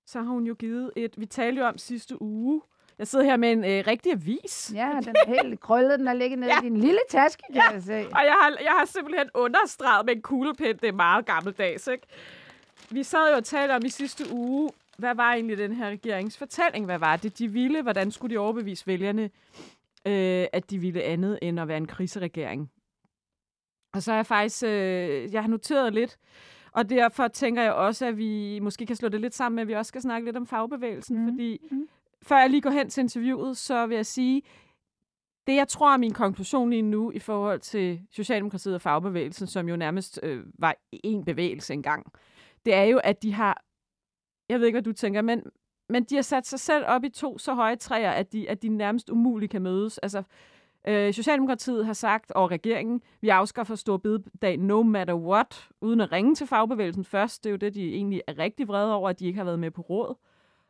Så har hun jo givet et... Vi talte jo om sidste uge. Jeg sidder her med en øh, rigtig avis. Ja, den er helt krøllet. Den er ligget nede ja. i din lille taske, kan ja. jeg se. Og jeg har, jeg har simpelthen understreget med en kuglepen. Det er meget gammeldags, ikke? Vi sad jo og talte om i sidste uge, hvad var egentlig den her regeringens fortælling? Hvad var det, de ville? Hvordan skulle de overbevise vælgerne, øh, at de ville andet end at være en kriseregering? Og så er jeg faktisk, øh, jeg har noteret lidt, og derfor tænker jeg også, at vi måske kan slå det lidt sammen med, at vi også skal snakke lidt om fagbevægelsen, mm. fordi mm. før jeg lige går hen til interviewet, så vil jeg sige, det jeg tror er min konklusion lige nu i forhold til Socialdemokratiet og fagbevægelsen, som jo nærmest øh, var en bevægelse engang, det er jo, at de har, jeg ved ikke, hvad du tænker, men, men de har sat sig selv op i to så høje træer, at de, at de nærmest umuligt kan mødes. Altså, Øh, Socialdemokratiet har sagt, og regeringen, vi afskaffer stor bededag no matter what, uden at ringe til fagbevægelsen først. Det er jo det, de egentlig er rigtig vrede over, at de ikke har været med på råd.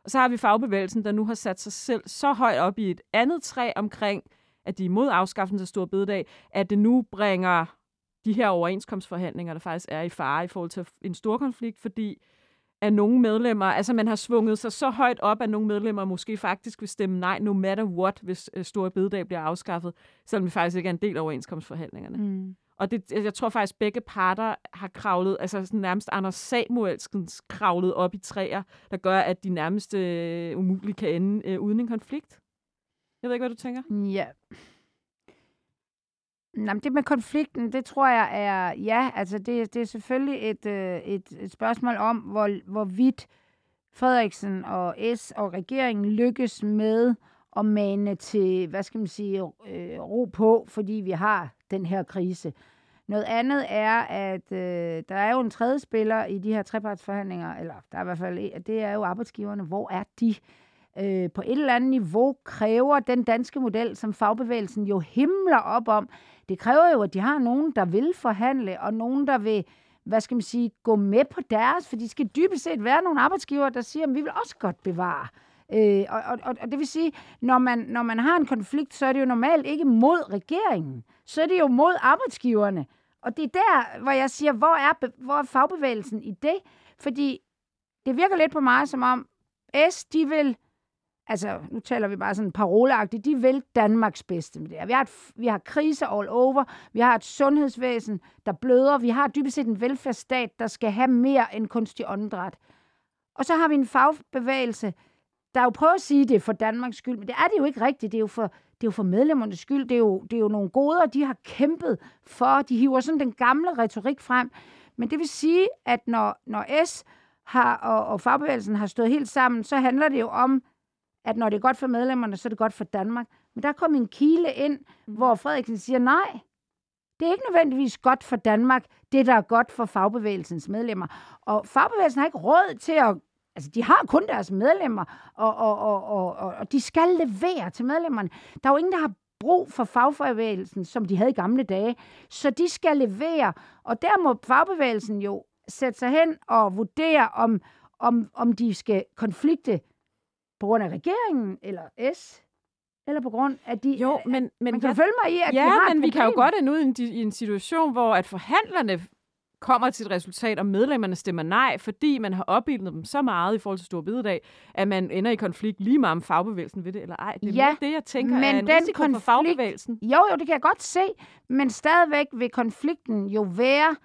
Og så har vi fagbevægelsen, der nu har sat sig selv så højt op i et andet træ omkring, at de er imod afskaffelsen af stor bededag, at det nu bringer de her overenskomstforhandlinger, der faktisk er i fare i forhold til en stor konflikt, fordi at nogle medlemmer, altså man har svunget sig så højt op, at nogle medlemmer måske faktisk vil stemme nej, no matter what, hvis øh, Store Bededag bliver afskaffet, selvom det faktisk ikke er en del af overenskomstforhandlingerne. Mm. Og det, jeg tror faktisk, at begge parter har kravlet, altså sådan nærmest Anders Samuelsen kravlet op i træer, der gør, at de nærmest øh, umuligt kan ende øh, uden en konflikt. Jeg ved ikke, hvad du tænker? Ja. Jamen, det med konflikten, det tror jeg er, ja, altså det, det er selvfølgelig et, øh, et, et spørgsmål om, hvor, hvorvidt Frederiksen og S og regeringen lykkes med at mane til, hvad skal man sige, øh, ro på, fordi vi har den her krise. Noget andet er, at øh, der er jo en tredje spiller i de her trepartsforhandlinger, eller der er i hvert fald, det er jo arbejdsgiverne. Hvor er de? Øh, på et eller andet niveau kræver den danske model, som fagbevægelsen jo himler op om, det kræver jo, at de har nogen, der vil forhandle, og nogen, der vil hvad skal man sige, gå med på deres, for de skal dybest set være nogle arbejdsgiver, der siger, at vi vil også godt bevare. Øh, og, og, og det vil sige, når man, når man har en konflikt, så er det jo normalt ikke mod regeringen. Så er det jo mod arbejdsgiverne. Og det er der, hvor jeg siger, hvor er, hvor er fagbevægelsen i det? Fordi det virker lidt på mig som om, S, de vil altså nu taler vi bare sådan paroleagtigt, de vil Danmarks bedste med det Vi har, et, vi har krise all over, vi har et sundhedsvæsen, der bløder, vi har dybest set en velfærdsstat, der skal have mere end kunstig åndedræt. Og så har vi en fagbevægelse, der jo prøver at sige, at det er for Danmarks skyld, men det er det jo ikke rigtigt. Det er jo for, det er jo for medlemmernes skyld. Det er, jo, det er jo nogle goder, de har kæmpet for. De hiver sådan den gamle retorik frem. Men det vil sige, at når, når S har, og, og fagbevægelsen har stået helt sammen, så handler det jo om at når det er godt for medlemmerne, så er det godt for Danmark. Men der kom en kile ind, mm. hvor Frederiksen siger, nej, det er ikke nødvendigvis godt for Danmark, det der er godt for fagbevægelsens medlemmer. Og fagbevægelsen har ikke råd til at Altså, de har kun deres medlemmer, og, og, og, og, og, og de skal levere til medlemmerne. Der er jo ingen, der har brug for fagbevægelsen, som de havde i gamle dage. Så de skal levere, og der må fagbevægelsen jo sætte sig hen og vurdere, om, om, om de skal konflikte på grund af regeringen, eller S, eller på grund af de... Jo, men... men man kan jeg, følge mig i, at ja, de har men vi kan jo godt ende ud i en, i en situation, hvor at forhandlerne kommer til et resultat, og medlemmerne stemmer nej, fordi man har opbildet dem så meget i forhold til Stor Bededag, at man ender i konflikt lige meget om fagbevægelsen ved det eller ej. Det er ja, det, jeg tænker men er en den risiko konflikt, for fagbevægelsen. Jo, jo, det kan jeg godt se, men stadigvæk vil konflikten jo være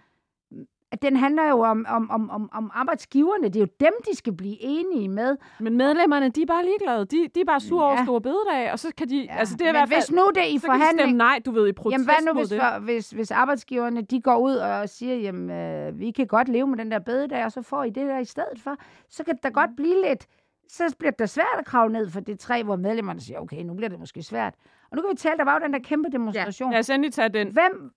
den handler jo om, om, om, om, om arbejdsgiverne. Det er jo dem, de skal blive enige med. Men medlemmerne, de er bare ligeglade. De, de er bare sure ja. over store bededag, og så kan de... Ja. Altså, det er Men i hvert fald, hvis nu det i så forhandling... Kan de stemme nej, du ved, i protest jamen, hvad nu, hvis, for, hvis, hvis arbejdsgiverne, de går ud og siger, jamen, øh, vi kan godt leve med den der bededag, og så får I det der i stedet for, så kan det da godt mm. blive lidt så bliver det svært at kravle ned for det træ, hvor medlemmerne siger, okay, nu bliver det måske svært. Og nu kan vi tale, der var jo den der kæmpe demonstration. Ja, lad os endelig tage den. Hvem,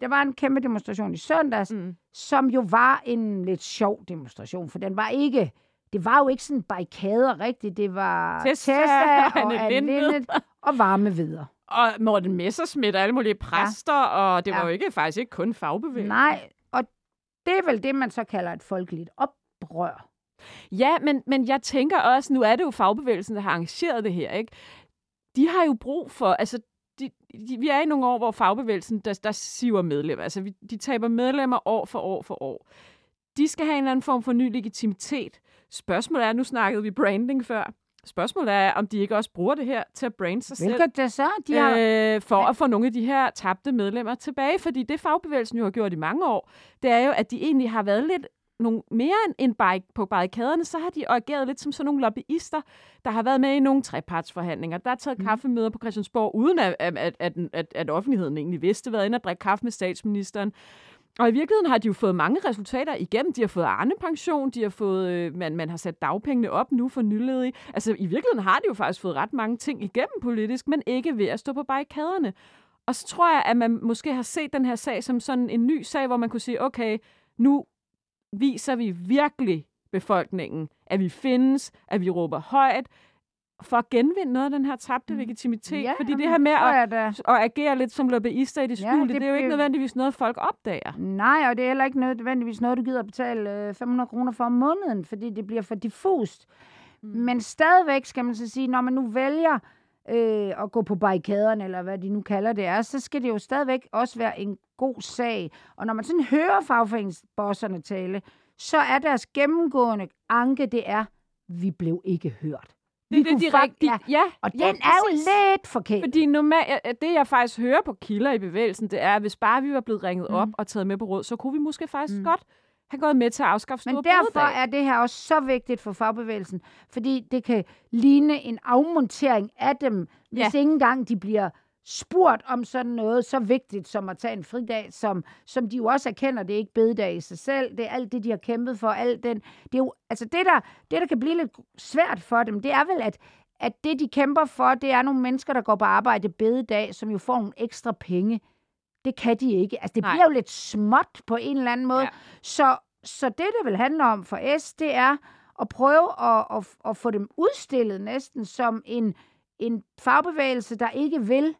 der var en kæmpe demonstration i søndags, mm. som jo var en lidt sjov demonstration, for den var ikke, det var jo ikke sådan barrikader rigtigt, det var Tessa, Tessa og Anne Lindet og varme videre. Og Morten Messersmith og alle mulige præster, ja. og det var ja. jo ikke, faktisk ikke kun fagbevægelsen. Nej, og det er vel det, man så kalder et folkeligt oprør. Ja, men, men jeg tænker også, nu er det jo fagbevægelsen, der har arrangeret det her, ikke? De har jo brug for, altså de, de, vi er i nogle år, hvor fagbevægelsen, der, der siver medlemmer. Altså, vi, de taber medlemmer år for år for år. De skal have en eller anden form for ny legitimitet. Spørgsmålet er, nu snakkede vi branding før. Spørgsmålet er, om de ikke også bruger det her til at brande sig Hvilket selv. det så? De har... øh, for at få nogle af de her tabte medlemmer tilbage. Fordi det fagbevægelsen jo har gjort i mange år, det er jo, at de egentlig har været lidt nogle mere end bike på barrikaderne, så har de ageret lidt som sådan nogle lobbyister, der har været med i nogle trepartsforhandlinger. Der er taget mm. kaffemøder på Christiansborg, uden at, at, at, at, at offentligheden egentlig vidste, været inde og drikke kaffe med statsministeren. Og i virkeligheden har de jo fået mange resultater igennem. De har fået Arne-pension, de har fået, øh, man, man har sat dagpengene op nu for nyledige. Altså i virkeligheden har de jo faktisk fået ret mange ting igennem politisk, men ikke ved at stå på barrikaderne. Og så tror jeg, at man måske har set den her sag som sådan en ny sag, hvor man kunne sige, okay, nu viser vi virkelig befolkningen, at vi findes, at vi råber højt, for at genvinde noget af den her tabte mm. legitimitet. Ja, Fordi det her med at, at agere lidt som lobbyister i det skjulte, ja, det, det er jo ikke nødvendigvis noget, folk opdager. Nej, og det er heller ikke nødvendigvis noget, du gider at betale 500 øh, kroner for om måneden, fordi det bliver for diffust. Mm. Men stadigvæk skal man så sige, når man nu vælger øh, at gå på barrikaderne, eller hvad de nu kalder det er, så skal det jo stadigvæk også være en god sag. Og når man sådan hører fagforeningsbosserne tale, så er deres gennemgående anke, det er, vi blev ikke hørt. Det er det direkte, ja. ja. Og ja, den er jo lidt forkert. Fordi normalt, det jeg faktisk hører på kilder i bevægelsen, det er, at hvis bare vi var blevet ringet mm. op og taget med på råd, så kunne vi måske faktisk mm. godt have gået med til at afskaffe Men derfor er det her også så vigtigt for fagbevægelsen, fordi det kan ligne en afmontering af dem, hvis ja. ikke engang de bliver spurgt om sådan noget så vigtigt som at tage en fridag, som, som de jo også erkender, det er ikke bededag i sig selv. Det er alt det, de har kæmpet for. Alt den, det, er jo, altså det, der, det, der kan blive lidt svært for dem, det er vel, at, at det, de kæmper for, det er nogle mennesker, der går på arbejde bededag, som jo får nogle ekstra penge. Det kan de ikke. Altså, det Nej. bliver jo lidt småt på en eller anden måde. Ja. Så, så det, det vil handle om for S, det er at prøve at, at, at få dem udstillet næsten som en, en fagbevægelse, der ikke vil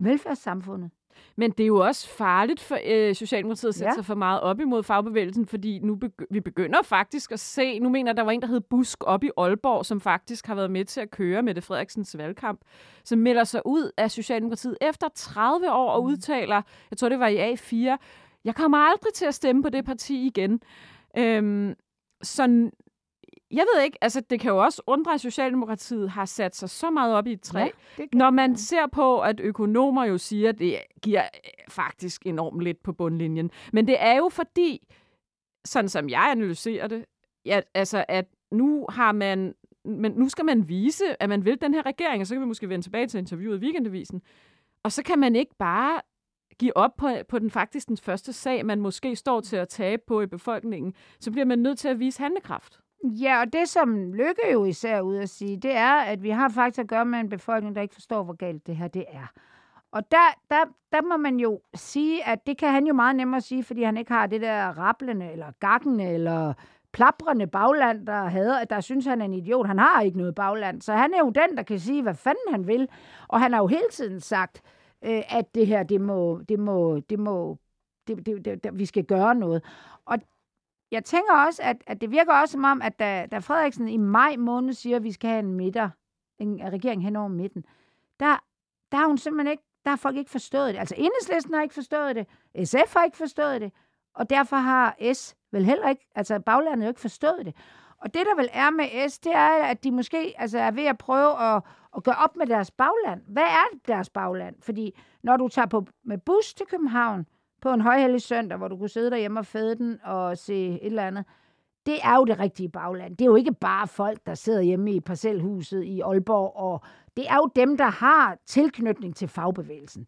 velfærdssamfundet. Men det er jo også farligt for øh, Socialdemokratiet at sætte ja. sig for meget op imod fagbevægelsen, fordi nu begy- vi begynder faktisk at se, nu mener der var en, der hed Busk op i Aalborg, som faktisk har været med til at køre med det Frederiksens valgkamp, som melder sig ud af Socialdemokratiet efter 30 år og mm. udtaler, jeg tror det var i A4, jeg kommer aldrig til at stemme på det parti igen. Øhm, så jeg ved ikke, altså det kan jo også undre, at Socialdemokratiet har sat sig så meget op i et træ, ja, når man ser på, at økonomer jo siger, at det giver øh, faktisk enormt lidt på bundlinjen. Men det er jo fordi, sådan som jeg analyserer det, ja, altså at nu har man men nu skal man vise, at man vil den her regering, og så kan vi måske vende tilbage til interviewet i Weekendavisen. Og så kan man ikke bare give op på, på den faktisk den første sag, man måske står til at tabe på i befolkningen. Så bliver man nødt til at vise handlekraft. Ja, og det som Lykke jo især ud at sige, det er, at vi har faktisk at gøre med en befolkning, der ikke forstår, hvor galt det her det er. Og der, der, der må man jo sige, at det kan han jo meget nemmere sige, fordi han ikke har det der rablende, eller gakkende, eller plaprende bagland, der hader, at der synes, han er en idiot. Han har ikke noget bagland, så han er jo den, der kan sige, hvad fanden han vil. Og han har jo hele tiden sagt, øh, at det her, det må, det må, det må, det, det, det, det, vi skal gøre noget. Og jeg tænker også, at, at det virker også som om, at da, da Frederiksen i maj måned siger, at vi skal have en midter, en regering hen over midten, der, der har hun simpelthen ikke, der har folk ikke forstået det. Altså enhedslisten har ikke forstået det, SF har ikke forstået det, og derfor har S vel heller ikke, altså baglandet jo ikke forstået det. Og det, der vel er med S, det er, at de måske altså, er ved at prøve at, at gøre op med deres bagland. Hvad er deres bagland? Fordi når du tager på, med bus til København på en højhellig søndag, hvor du kunne sidde derhjemme og fede den og se et eller andet, det er jo det rigtige bagland. Det er jo ikke bare folk, der sidder hjemme i parcelhuset i Aalborg, og det er jo dem, der har tilknytning til fagbevægelsen.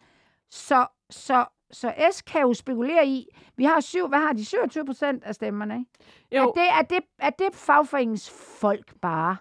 Så, så så S kan jo spekulere i, vi har syv, hvad har de, 27 procent af stemmerne, ikke? Jo. Er det, er det, er det fagforeningsfolk bare?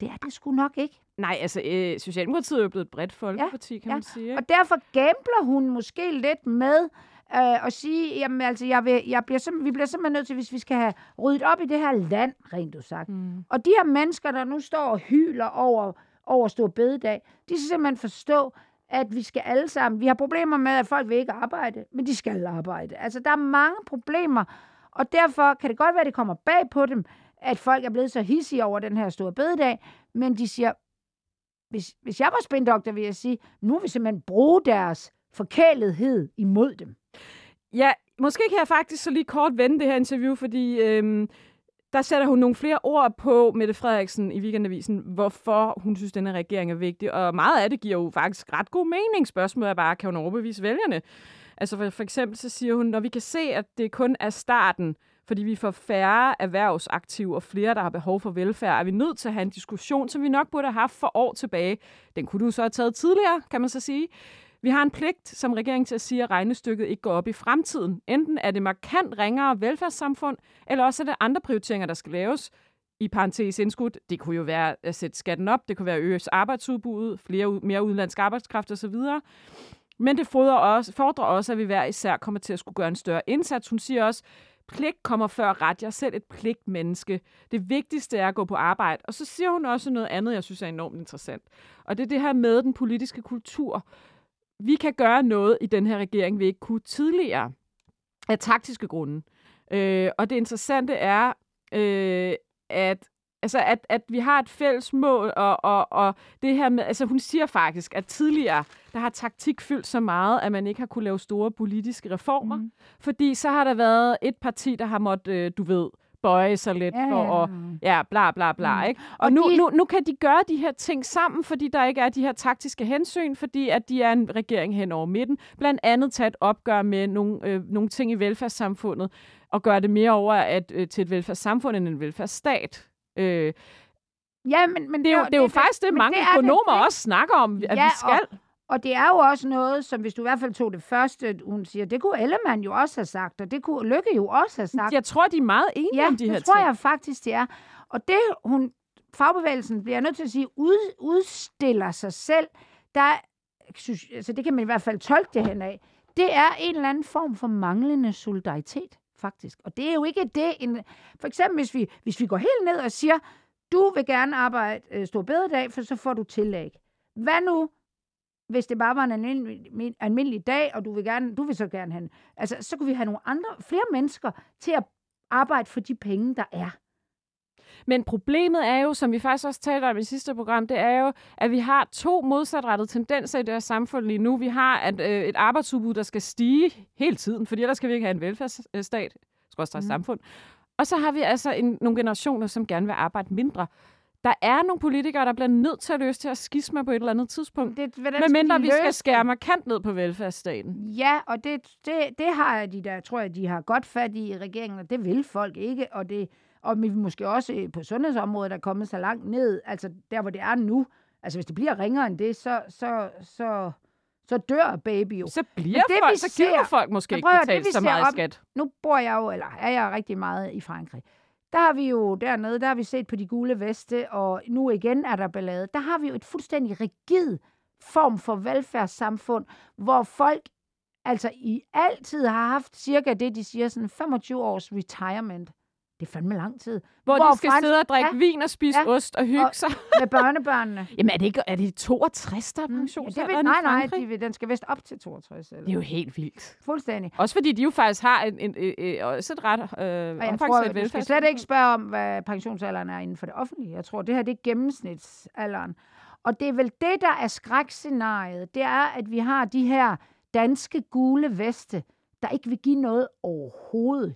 Det er det sgu nok ikke. Nej, altså øh, Socialdemokratiet er jo blevet et bredt folkeparti, ja, kan ja. man sige. Ikke? Og derfor gambler hun måske lidt med øh, at sige, jamen altså, jeg vil, jeg bliver sim- vi bliver simpelthen nødt til, hvis vi skal have ryddet op i det her land, rent du sagt. Mm. Og de her mennesker, der nu står og hyler over, over stor bededag, de skal simpelthen forstå, at vi skal alle sammen, vi har problemer med, at folk vil ikke arbejde, men de skal arbejde. Altså, der er mange problemer, og derfor kan det godt være, at det kommer bag på dem, at folk er blevet så hissige over den her store bededag, men de siger, hvis, hvis jeg var spindoktor, vil jeg sige, nu vil vi simpelthen bruge deres forkælethed imod dem. Ja, måske kan jeg faktisk så lige kort vende det her interview, fordi øhm, der sætter hun nogle flere ord på Mette Frederiksen i Weekendavisen, hvorfor hun synes, denne regering er vigtig. Og meget af det giver jo faktisk ret god mening. Spørgsmålet er bare, kan hun overbevise vælgerne? Altså for, for eksempel så siger hun, når vi kan se, at det kun er starten, fordi vi får færre erhvervsaktive og flere, der har behov for velfærd, er vi nødt til at have en diskussion, som vi nok burde have haft for år tilbage. Den kunne du så have taget tidligere, kan man så sige. Vi har en pligt som regering til at sige, at regnestykket ikke går op i fremtiden. Enten er det markant ringere velfærdssamfund, eller også er det andre prioriteringer, der skal laves. I parentes indskud, det kunne jo være at sætte skatten op, det kunne være at øge arbejdsudbuddet, flere, mere udenlandsk arbejdskraft osv. Men det fordrer også, fordrer også, at vi hver især kommer til at skulle gøre en større indsats. Hun siger også, pligt kommer før ret. Jeg er selv et pligtmenneske. Det vigtigste er at gå på arbejde. Og så siger hun også noget andet, jeg synes er enormt interessant. Og det er det her med den politiske kultur vi kan gøre noget i den her regering, vi ikke kunne tidligere af taktiske grunde. Øh, og det interessante er, øh, at altså at, at vi har et fælles mål, og, og, og det her med, altså hun siger faktisk, at tidligere, der har taktik fyldt så meget, at man ikke har kunne lave store politiske reformer, mm. fordi så har der været et parti, der har måttet, øh, du ved, bøje sig lidt ja, for at, ja, bla bla bla, mm. ikke? Og, og nu, de... nu, nu kan de gøre de her ting sammen, fordi der ikke er de her taktiske hensyn, fordi at de er en regering hen over midten. Blandt andet tage et opgør med nogle, øh, nogle ting i velfærdssamfundet, og gøre det mere over at, øh, til et velfærdssamfund end en velfærdsstat. Øh, Ja, men, men det, er jo, det er jo det, faktisk det, mange det økonomer det, også snakker om, at ja, vi skal. Og, og det er jo også noget, som hvis du i hvert fald tog det første, hun siger, det kunne Ellemann jo også have sagt, og det kunne Lykke jo også have sagt. Jeg tror, de er meget enige ja, om de her ting. Ja, det tror jeg faktisk, det er. Og det, hun, fagbevægelsen bliver nødt til at sige, ud, udstiller sig selv, der, altså det kan man i hvert fald tolke det hen af, det er en eller anden form for manglende solidaritet, faktisk. Og det er jo ikke det, en, for eksempel hvis vi, hvis vi går helt ned og siger, du vil gerne arbejde øh, stor bededag, for så får du tillæg. Hvad nu, hvis det bare var en almindelig, almindelig dag, og du vil, gerne, du vil så gerne have altså, så kunne vi have nogle andre, flere mennesker til at arbejde for de penge, der er. Men problemet er jo, som vi faktisk også talte om i sidste program, det er jo, at vi har to modsatrettede tendenser i det her samfund lige nu. Vi har at, øh, et arbejdsudbud, der skal stige hele tiden, fordi ellers skal vi ikke have en velfærdsstat, skråstrej mm. samfund. Og så har vi altså en, nogle generationer, som gerne vil arbejde mindre der er nogle politikere, der bliver nødt til at løse til at skisme på et eller andet tidspunkt. Det, med mindre vi skal skære markant ned på velfærdsstaten. Ja, og det, det, det har de der, tror jeg, de har godt fat i regeringen, og det vil folk ikke. Og, det, og vi måske også på sundhedsområdet er kommet så langt ned, altså der, hvor det er nu. Altså hvis det bliver ringere end det, så, så, så, så dør baby jo. Så bliver det, folk, så giver folk måske ikke betalt så meget op, skat. Nu bor jeg jo, eller er jeg rigtig meget i Frankrig der har vi jo dernede, der har vi set på de gule veste, og nu igen er der ballade. Der har vi jo et fuldstændig rigid form for velfærdssamfund, hvor folk altså i altid har haft cirka det, de siger, sådan 25 års retirement. Det er fandme lang tid. Hvor, Hvor de skal fransk- sidde og drikke Ja. vin og spise Ja. ost og hygge Og- sig. Med børnebørnene. Jamen er det ikke er det 62, der er Mm, ja, det pensionsalderen ved, nej, nej, de, vil- den skal vist op til 62. Eller. Det er jo helt vildt. Fuldstændig. Også fordi de jo faktisk har en, en, en, en, også et ret øh, Og jeg tror, du skal slet ikke spørge om, hvad pensionsalderen er inden for det offentlige. Jeg tror, det her det er gennemsnitsalderen. Og det er vel det, der er skrækscenariet. Det er, at vi har de her danske gule veste, der ikke vil give noget overhovedet.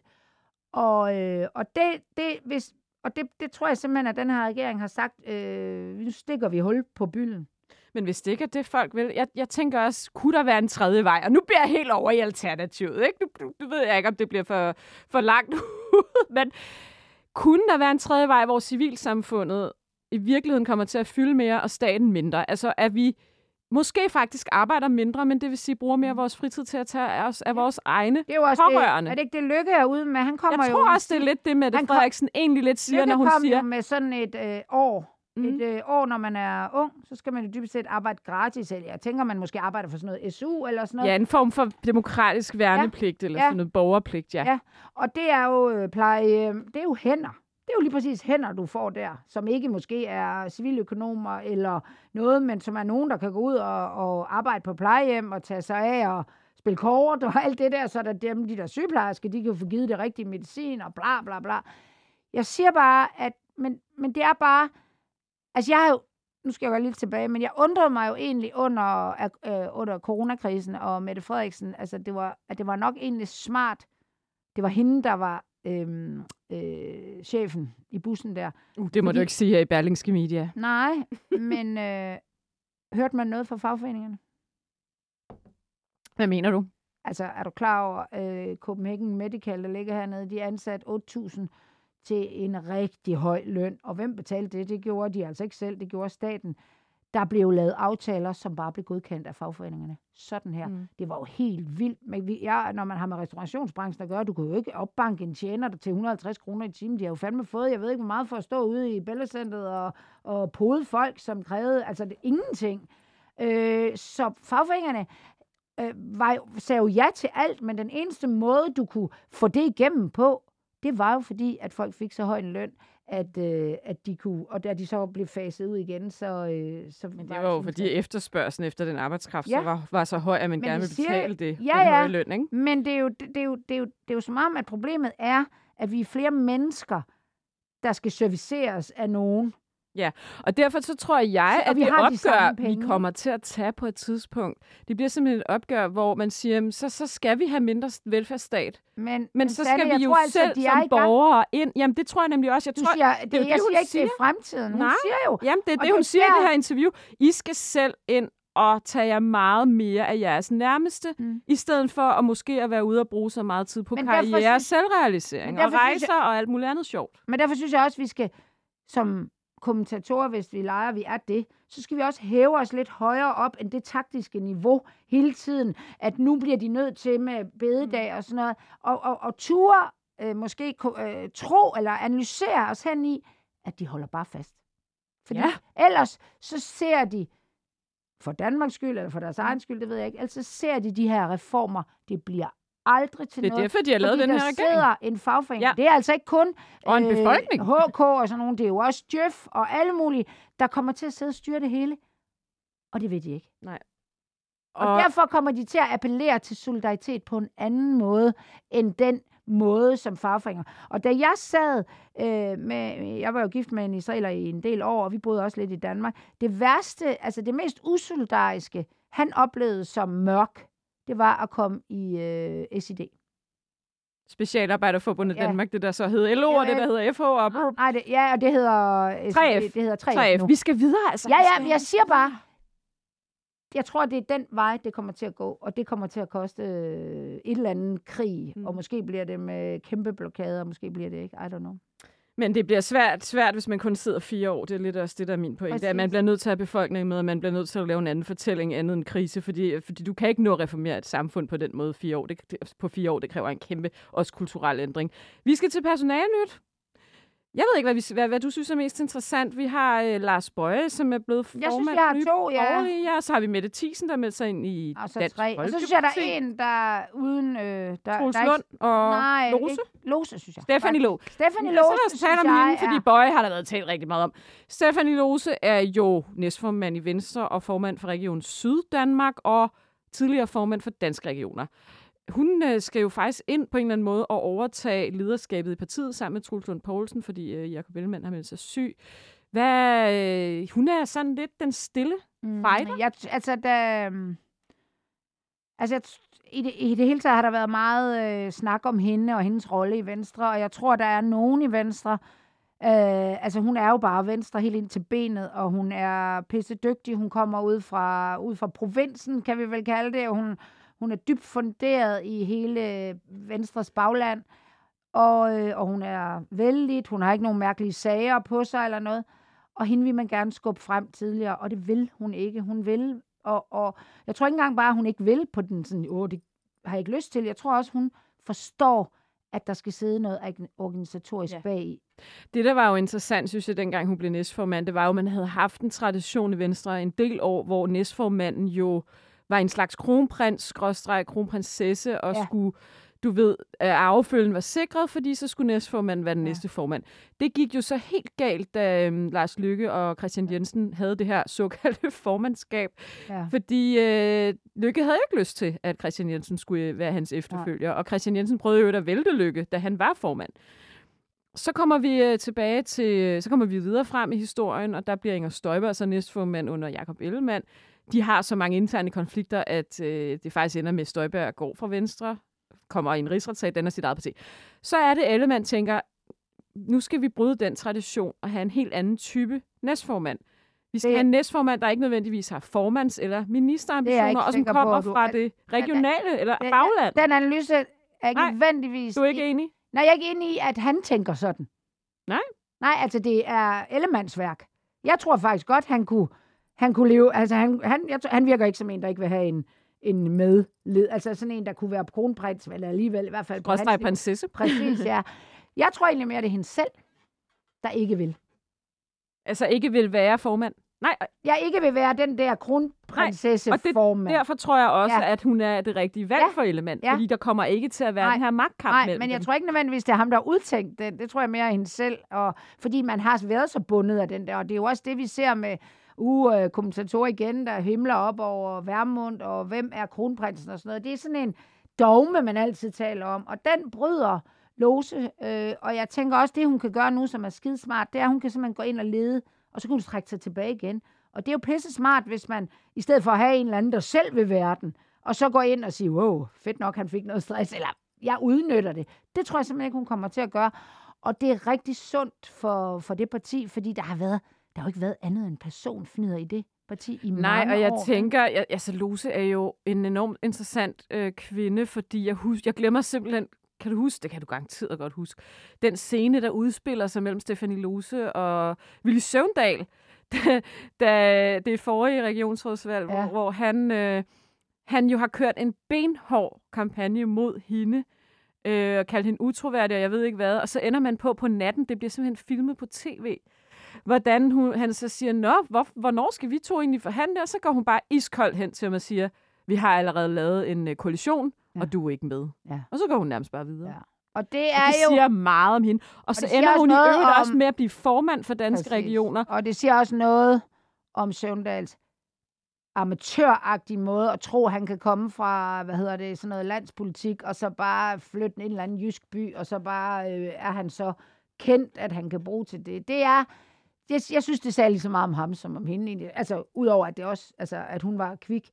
Og, øh, og, det, det, hvis, og det, det tror jeg simpelthen, at den her regering har sagt, øh, nu stikker vi hul på bylden. Men hvis det ikke er det, folk vil... Jeg, jeg tænker også, kunne der være en tredje vej? Og nu bliver jeg helt over i alternativet, ikke? Nu, nu, nu ved jeg ikke, om det bliver for, for langt ud, men kunne der være en tredje vej, hvor civilsamfundet i virkeligheden kommer til at fylde mere, og staten mindre? Altså, er vi måske faktisk arbejder mindre, men det vil sige, bruger mere af vores fritid til at tage af os af vores egne Det er jo også pårørende. det, er det ikke det Lykke er ude med? Han kommer Jeg jo tror også, det er lidt det, Han kom- Frederiksen egentlig lidt siger, Lykke når hun kom siger... med sådan et øh, år. Mm. Mm. Et øh, år, når man er ung, så skal man jo dybest set arbejde gratis. Eller Jeg tænker, man måske arbejder for sådan noget SU eller sådan noget. Ja, en form for demokratisk værnepligt, eller Ja. sådan noget borgerpligt, ja. Ja. Og det er jo øh, pleje, øh, det er jo hænder. Det er jo lige præcis hænder, du får der, som ikke måske er civiløkonomer eller noget, men som er nogen, der kan gå ud og, og arbejde på plejehjem og tage sig af og spille kort og alt det der, så der dem, de der sygeplejersker, de kan få givet det rigtige medicin og bla bla bla. Jeg siger bare, at, men, men det er bare, altså jeg har jo, nu skal jeg gå lidt tilbage, men jeg undrede mig jo egentlig under, øh, under coronakrisen og Mette Frederiksen, altså det var, at det var nok egentlig smart, det var hende, der var øhm, øh, chefen i bussen der. Uh, det må Fordi- du ikke sige her i Berlingske Media. Nej, men øh, hørte man noget fra fagforeningerne? Hvad mener du? Altså, er du klar over, øh, Copenhagen Medical, der ligger hernede, de ansat 8.000 til en rigtig høj løn. Og hvem betalte det? Det gjorde de altså ikke selv, det gjorde staten. Der blev lavet aftaler, som bare blev godkendt af fagforeningerne. Sådan her. Mm. Det var jo helt vildt. Men vi, ja, når man har med restaurationsbranchen at gøre, du kan jo ikke opbanke en tjener til 150 kroner i timen. De har jo fandme fået, jeg ved ikke hvor meget, for at stå ude i Bellacenteret og, og pode folk, som krævede, altså det, ingenting. Øh, så fagforeningerne øh, var sagde jo ja til alt, men den eneste måde, du kunne få det igennem på, det var jo fordi, at folk fik så høj en løn, at, øh, at de kunne, og da de så blev faset ud igen, så... Øh, så Men det var jo fordi efterspørgselen efter den arbejdskraft ja. Så var, var så høj, at man Men gerne de vil siger- betale det, Ja, den ja. høje løn, ikke? Men det er, jo, det, er jo, det, er jo, det er jo som om, at problemet er, at vi er flere mennesker, der skal serviceres af nogen. Og derfor så tror jeg, Så- at vi det har de opgør, samme vi kommer til at tage på et tidspunkt, det bliver simpelthen et opgør, hvor man siger, så, så skal vi have mindre velfærdsstat. Men, Men så Sanne, skal jeg vi jo tror altså, selv de som borgere ind. Jamen, det tror jeg nemlig også. Jeg tror, siger, det, det jeg det, hun siger ikke, det siger. er fremtiden. Hun Nej. siger jo, Jamen, det er det, det hun er siger i det her interview. I skal selv ind og tage jer meget mere af jeres nærmeste, mm. I stedet for at måske at være ude og bruge så meget tid på Men karriere, synes- selvrealisering Men og rejser og alt muligt andet sjovt. Men derfor synes jeg også, at vi skal, som kommentatorer, hvis vi leger, vi er det, så skal vi også hæve os lidt højere op end det taktiske niveau hele tiden, at nu bliver de nødt til med bededag og sådan noget, og, og, og ture øh, måske øh, tro eller analysere os hen i, at de holder bare fast. Fordi Ja. ellers så ser de, for Danmarks skyld, eller for deres egen skyld, det ved jeg ikke, altså ser de de her reformer, det bliver aldrig til Det er noget. derfor, de har lavet den her regering. sidder en fagforening. Ja. Det er altså ikke kun Og en befolkning. HK og sådan nogle. Det er jo også Djøf og alle mulige, der kommer til at sidde og styre det hele. Og det ved de ikke. Og, og derfor kommer de til at appellere til solidaritet på en anden måde, end den måde som fagforeninger. Og da jeg sad øh, med, jeg var jo gift med en israeler i en del år, og vi boede også lidt i Danmark. Det værste, altså det mest usolidariske, han oplevede som mørk, det var at komme i øh, SID. Specialarbejderforbundet Ja. Danmark, det der så hedder LO, og Ja, det der hedder FH, og brr, Nej, det, ja, og det hedder 3F. Det hedder 3F, 3F. nu. Vi skal videre, altså. Ja, ja, men jeg siger bare, jeg tror, det er den vej, det kommer til at gå, og det kommer til at koste øh, et eller andet krig, mm. og måske bliver det med kæmpe blokader, og måske bliver det ikke, I don't know. Men det bliver svært, svært, hvis man kun sidder fire år. Det er lidt også det, der er min pointe. At man bliver nødt til at have befolkningen med, og man bliver nødt til at lave en anden fortælling andet end krise, fordi, fordi du kan ikke nå at reformere et samfund på den måde fire år. Det, det, på fire år, det kræver en kæmpe, også kulturel ændring. Vi skal til personalnyt. Jeg ved ikke, hvad, vi, hvad, hvad du synes er mest interessant. Vi har øh, Lars Bøje, som er blevet formand. Jeg synes, jeg har to, ja. Ja. Så har vi Mette Thiesen, der meldte sig ind i Og så Dansk tre. Og så synes jeg, der er en, der uden... Øh, der, Troels der Lund og Nej, Lose. ikke Lose, synes jeg. Stephanie Lose. Stephanie Ja, så Lose, lad os tale om jeg, hende, fordi Bøje har der været talt rigtig meget om. Stephanie Lose er jo næstformand i Venstre og formand for Region Syddanmark og tidligere formand for Danske Regioner. Hun øh, skal jo faktisk ind på en eller anden måde og overtage lederskabet i partiet sammen med Troels Lund Poulsen, fordi øh, Jacob Ellemann har meldt sig syg. Hvad, øh, hun er sådan lidt den stille Mm, fighter? Jeg, t- altså, da, øhm, altså jeg i, det, i det hele taget har der været meget øh, snak om hende og hendes rolle i Venstre, og jeg tror, der er nogen i Venstre, øh, altså hun er jo bare Venstre helt ind til benet, og hun er pisse dygtig. Hun kommer ud fra, ud fra provinsen, kan vi vel kalde det, og hun, hun er dybt funderet i hele Venstres bagland, og, øh, og hun er vældig, hun har ikke nogen mærkelige sager på sig eller noget, og hende vil man gerne skubbe frem tidligere, og det vil hun ikke. Hun vil, og, og jeg tror ikke engang bare, at hun ikke vil på den sådan, åh, det har jeg ikke lyst til. Jeg tror også, hun forstår, at der skal sidde noget organisatorisk Ja. bag i. Det, der var jo interessant, synes jeg, dengang hun blev næstformand, det var jo, at man havde haft en tradition i Venstre en del år, hvor næstformanden jo var en slags kronprins, skråstreg kronprinsesse, og ja. Ja. skulle, du ved, at arvefølgen var sikret, fordi så skulle næstformanden være den ja. Ja. næste formand. Det gik jo så helt galt, da øhm, Lars Lykke og Christian Jensen havde det her såkaldte formandskab, Ja. fordi øh, Lykke havde ikke lyst til, at Christian Jensen skulle øh, være hans efterfølger, og Christian Jensen prøvede jo at vælte Lykke, da han var formand. Så kommer vi øh, tilbage til, så kommer vi videre frem i historien, og der bliver Inger Støjberg så næstformand under Jakob Ellemann. De har så mange interne konflikter, at øh, det faktisk ender med, at Støjberg går fra Venstre, kommer i en rigsretssag, den er sit eget parti. Så er det, Ellemann tænker, nu skal vi bryde den tradition og have en helt anden type næstformand. Vi skal Det- have en næstformand, der ikke nødvendigvis har formands- eller ministerambitioner, og som på, kommer du- fra det regionale eller det- bagland. Den analyse er ikke Nej, nødvendigvis... Du er ikke enig? Nej, jeg er ikke enig i, at han tænker sådan. Nej? Nej, altså det er Ellemanns værk. Jeg tror faktisk godt, han kunne, han kunne leve... Altså han, han, jeg, han virker ikke som en, der ikke vil have en, en medled. Altså sådan en, der kunne være kronprins, eller alligevel i hvert fald niveau. prinsesse. Præcis, ja. Jeg tror egentlig mere, det er hende selv, der ikke vil. Altså ikke vil være formand. Nej, Jeg ikke vil være den der kronprinsesse og det- formand. derfor tror jeg også, Ja. at hun er det rigtige valg Ja, for Ellemann. ja. Fordi der kommer ikke til at være Nej, den her magtkamp Nej, mellem men jeg dem. tror ikke nødvendigvis, det er ham, der har udtænkt den. Det tror jeg mere er hende selv. Og, fordi man har været så bundet af den der. Og det er jo også det, vi ser med uh, øh, kommentatorer igen, der himler op over Værmund, og hvem er kronprinsen og sådan noget. Det er sådan en dogme, man altid taler om. Og den bryder Lose. Øh, og jeg tænker også, det hun kan gøre nu, som er skidesmart, det er, at hun kan simpelthen gå ind og lede, og så kan hun trække sig tilbage igen. Og det er jo pisse smart, hvis man, i stedet for at have en eller anden, der selv vil verden, og så går ind og siger, wow, fedt nok, han fik noget stress, eller jeg udnytter det. Det tror jeg simpelthen ikke, hun kommer til at gøre. Og det er rigtig sundt for, for det parti, fordi der har været, der har jo ikke været andet end personfnider i det parti i Nej, mange og jeg år. tænker, jeg, altså Lose er jo en enormt interessant øh, kvinde, fordi jeg, hus, jeg glemmer simpelthen, kan du huske, det kan du garanteret godt huske, den scene, der udspiller sig mellem Stefanie Lose og Willy Søvndal, da, da det er forrige regionsrådsvalg. Ja. hvor, hvor han, øh, han jo har kørt en benhård kampagne mod hende, øh, og kaldt hende utroværdig, og jeg ved ikke hvad, og så ender man på på natten, det bliver simpelthen filmet på tv, hvordan hun, han så siger, Nå, hvor, hvornår skal vi to egentlig forhandle? Og så går hun bare iskoldt hen til ham og siger, vi har allerede lavet en uh, koalition, ja. Og du er ikke med. Ja. Og så går hun nærmest bare videre. Ja. Og det Og er det jo... siger meget om hende. Og, og så ender hun i øvrigt om- også med at blive formand for Danske Præcis. Regioner. Og det siger også noget om Søvndals amatøragtige måde at tro, at han kan komme fra, hvad hedder det, sådan noget landspolitik, og så bare flytte en eller anden jysk by, og så bare øh, er han så kendt, at han kan bruge til det. Det er, jeg, jeg synes, det sagde lige så meget om ham, som om hende egentlig. Altså, udover at det også, altså, at hun var kvik.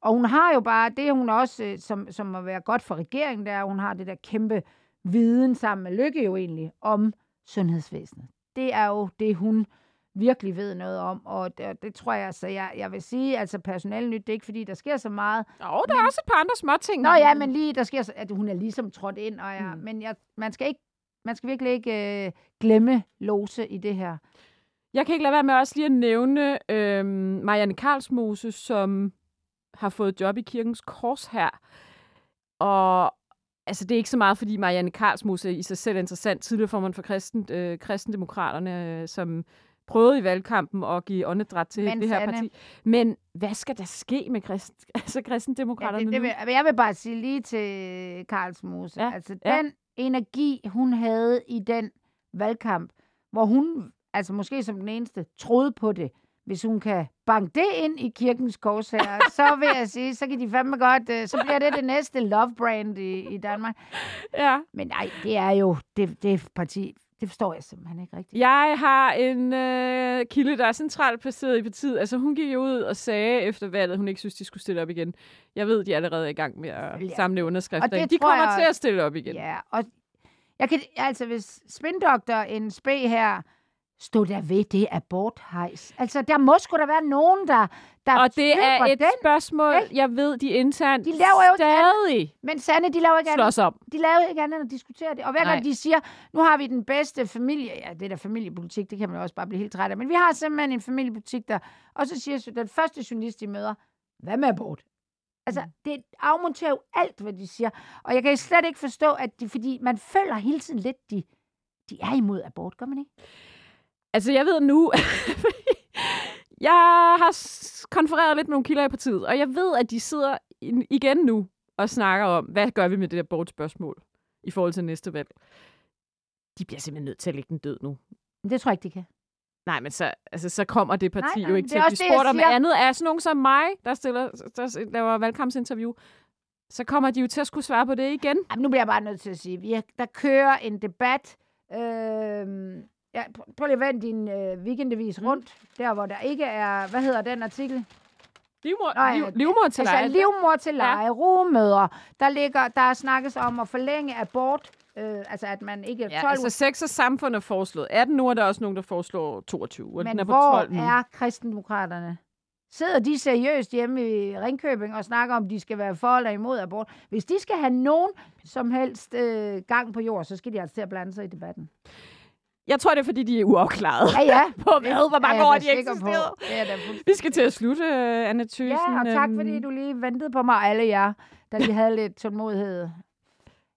Og hun har jo bare, det hun også, øh, som, som må være godt for regeringen, er, at hun har det der kæmpe viden sammen med Lykke jo egentlig, om sundhedsvæsenet. Det er jo det, hun virkelig ved noget om, og det, det tror jeg, så jeg, jeg vil sige, altså personalnyt, det er ikke fordi, der sker så meget. Og der er også et par andre små ting. Nå ja, men lige, der sker, at hun er ligesom trådt ind, og jeg, Mm. mm. men jeg, man skal ikke, man skal virkelig ikke øh, glemme Lose i det her. Jeg kan ikke lade være med også lige at nævne øhm, Marianne Karlsmose, som har fået job i kirkens kors her. Og altså, det er ikke så meget, fordi Marianne Karlsmose i sig selv er interessant. Tidligere formand for kristen, øh, kristendemokraterne, øh, som prøvede i valgkampen at give åndedræt til Men det her parti. Men hvad skal der ske med krist, altså, Ja, kristendemokraterne det, det nu? vil, jeg vil bare sige lige til Karlsmose. Ja, Ja, altså, ja. den energi, hun havde i den valgkamp, hvor hun, altså måske som den eneste, troede på det. Hvis hun kan banke det ind i kirkens korsherre, så vil jeg sige, så kan de fandme godt, øh, så bliver det det næste love brand i, i Danmark. Ja. Men nej, det er jo, det, det parti, det forstår jeg simpelthen ikke rigtigt. Jeg har en øh, kilde, der er centralt placeret i partiet. Altså, hun gik jo ud og sagde efter valget, at hun ikke synes, de skulle stille op igen. Jeg ved, de er allerede i gang med at Ja. samle underskrifter. Og det De kommer jeg til at stille op igen. Ja, og jeg kan, altså hvis spindoktor en spæ her, stod der ved det aborthejs. Altså, der må sgu da være nogen, der, der Og det er et den. spørgsmål, ikke? jeg ved, de internt De laver jo stadig Men Sanne, de laver ikke andet. om. De laver ikke andet end at diskutere det. Og hver gang Nej. de siger, nu har vi den bedste familie, ja, det der familiepolitik, det kan man jo også bare blive helt træt af, men vi har simpelthen en familiepolitik der, og så siger den første journalist, de møder, hvad med abort? Altså, Mm. det afmonterer jo alt, hvad de siger. Og jeg kan slet ikke forstå, at de, fordi man føler hele tiden lidt, de, de er imod abort, gør man ikke? Altså, jeg ved nu... jeg har konfereret lidt med nogle kilder i partiet, og jeg ved, at de sidder igen nu og snakker om, hvad gør vi med det der bortspørgsmål i forhold til næste valg. De bliver simpelthen nødt til at lægge den død nu. Det tror jeg ikke, de kan. Nej, men så, altså, så kommer det parti Nej, jo nej, ikke det til at blive spurgt om andet. Er sådan nogen som mig, der, stiller, der laver valgkampsinterview, så kommer de jo til at skulle svare på det igen. Jamen, nu bliver jeg bare nødt til at sige, vi er, der kører en debat. Øh, ja, pr- prøv lige at vende din øh, weekendavis Mm. rundt, der hvor der ikke er, hvad hedder den artikel? Livmor, Nej, liv, livmor til altså leje. livmor til leje, ja. rugemøder. Der, ligger, der snakkes om at forlænge abort, øh, altså at man ikke er 12 Ja, uger. altså sex og samfund er foreslået 18 nu, er der også nogen, der foreslår 22, og Men den er på hvor 12 nu. er kristendemokraterne? Sidder de seriøst hjemme i Ringkøbing og snakker om, de skal være for eller imod abort? Hvis de skal have nogen som helst øh, gang på jord, så skal de altså til at blande sig i debatten. Jeg tror, det er, fordi de er uafklarede. Ja, ja. På hvad? Hvor mange er år de er da fuldstændig Vi skal til at slutte, uh, Anna Thyssen. Ja, og tak Øhm, fordi du lige ventede på mig, alle jer, der lige havde lidt tålmodighed.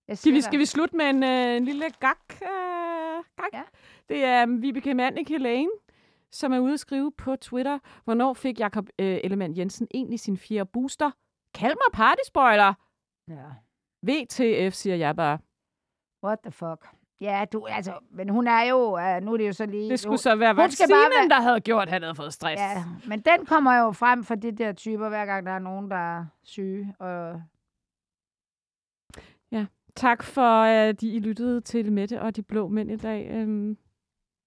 Jeg Skal vi, skal vi slutte med en, øh, en lille gag? Øh, gag? Ja. Det er um, Vibeke Mannicke Lane, som er ude at skrive på Twitter, hvornår fik Jakob øh, Ellemann Jensen egentlig sin fjerde booster? Kald mig partyspoiler. Ja. VTF, siger jeg bare. What the fuck? Ja, du, altså, men hun er jo, uh, nu er det jo så lige... Det skulle hun, så være vaccinen, være- der havde gjort, at han havde fået stress. Ja, men den kommer jo frem for de der typer, hver gang der er nogen, der er syge. Og Tak for, at I lyttede til Mette og de blå mænd i dag. Øhm,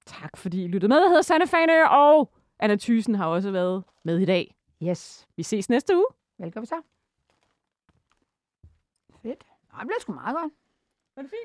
tak fordi I lyttede med. Jeg hedder Sanne Fanø, og Anna Thysen har også været med i dag. yes, Vi ses næste uge. velkommen så. Fedt. Nå, det bliver sgu meget godt. Var det fint?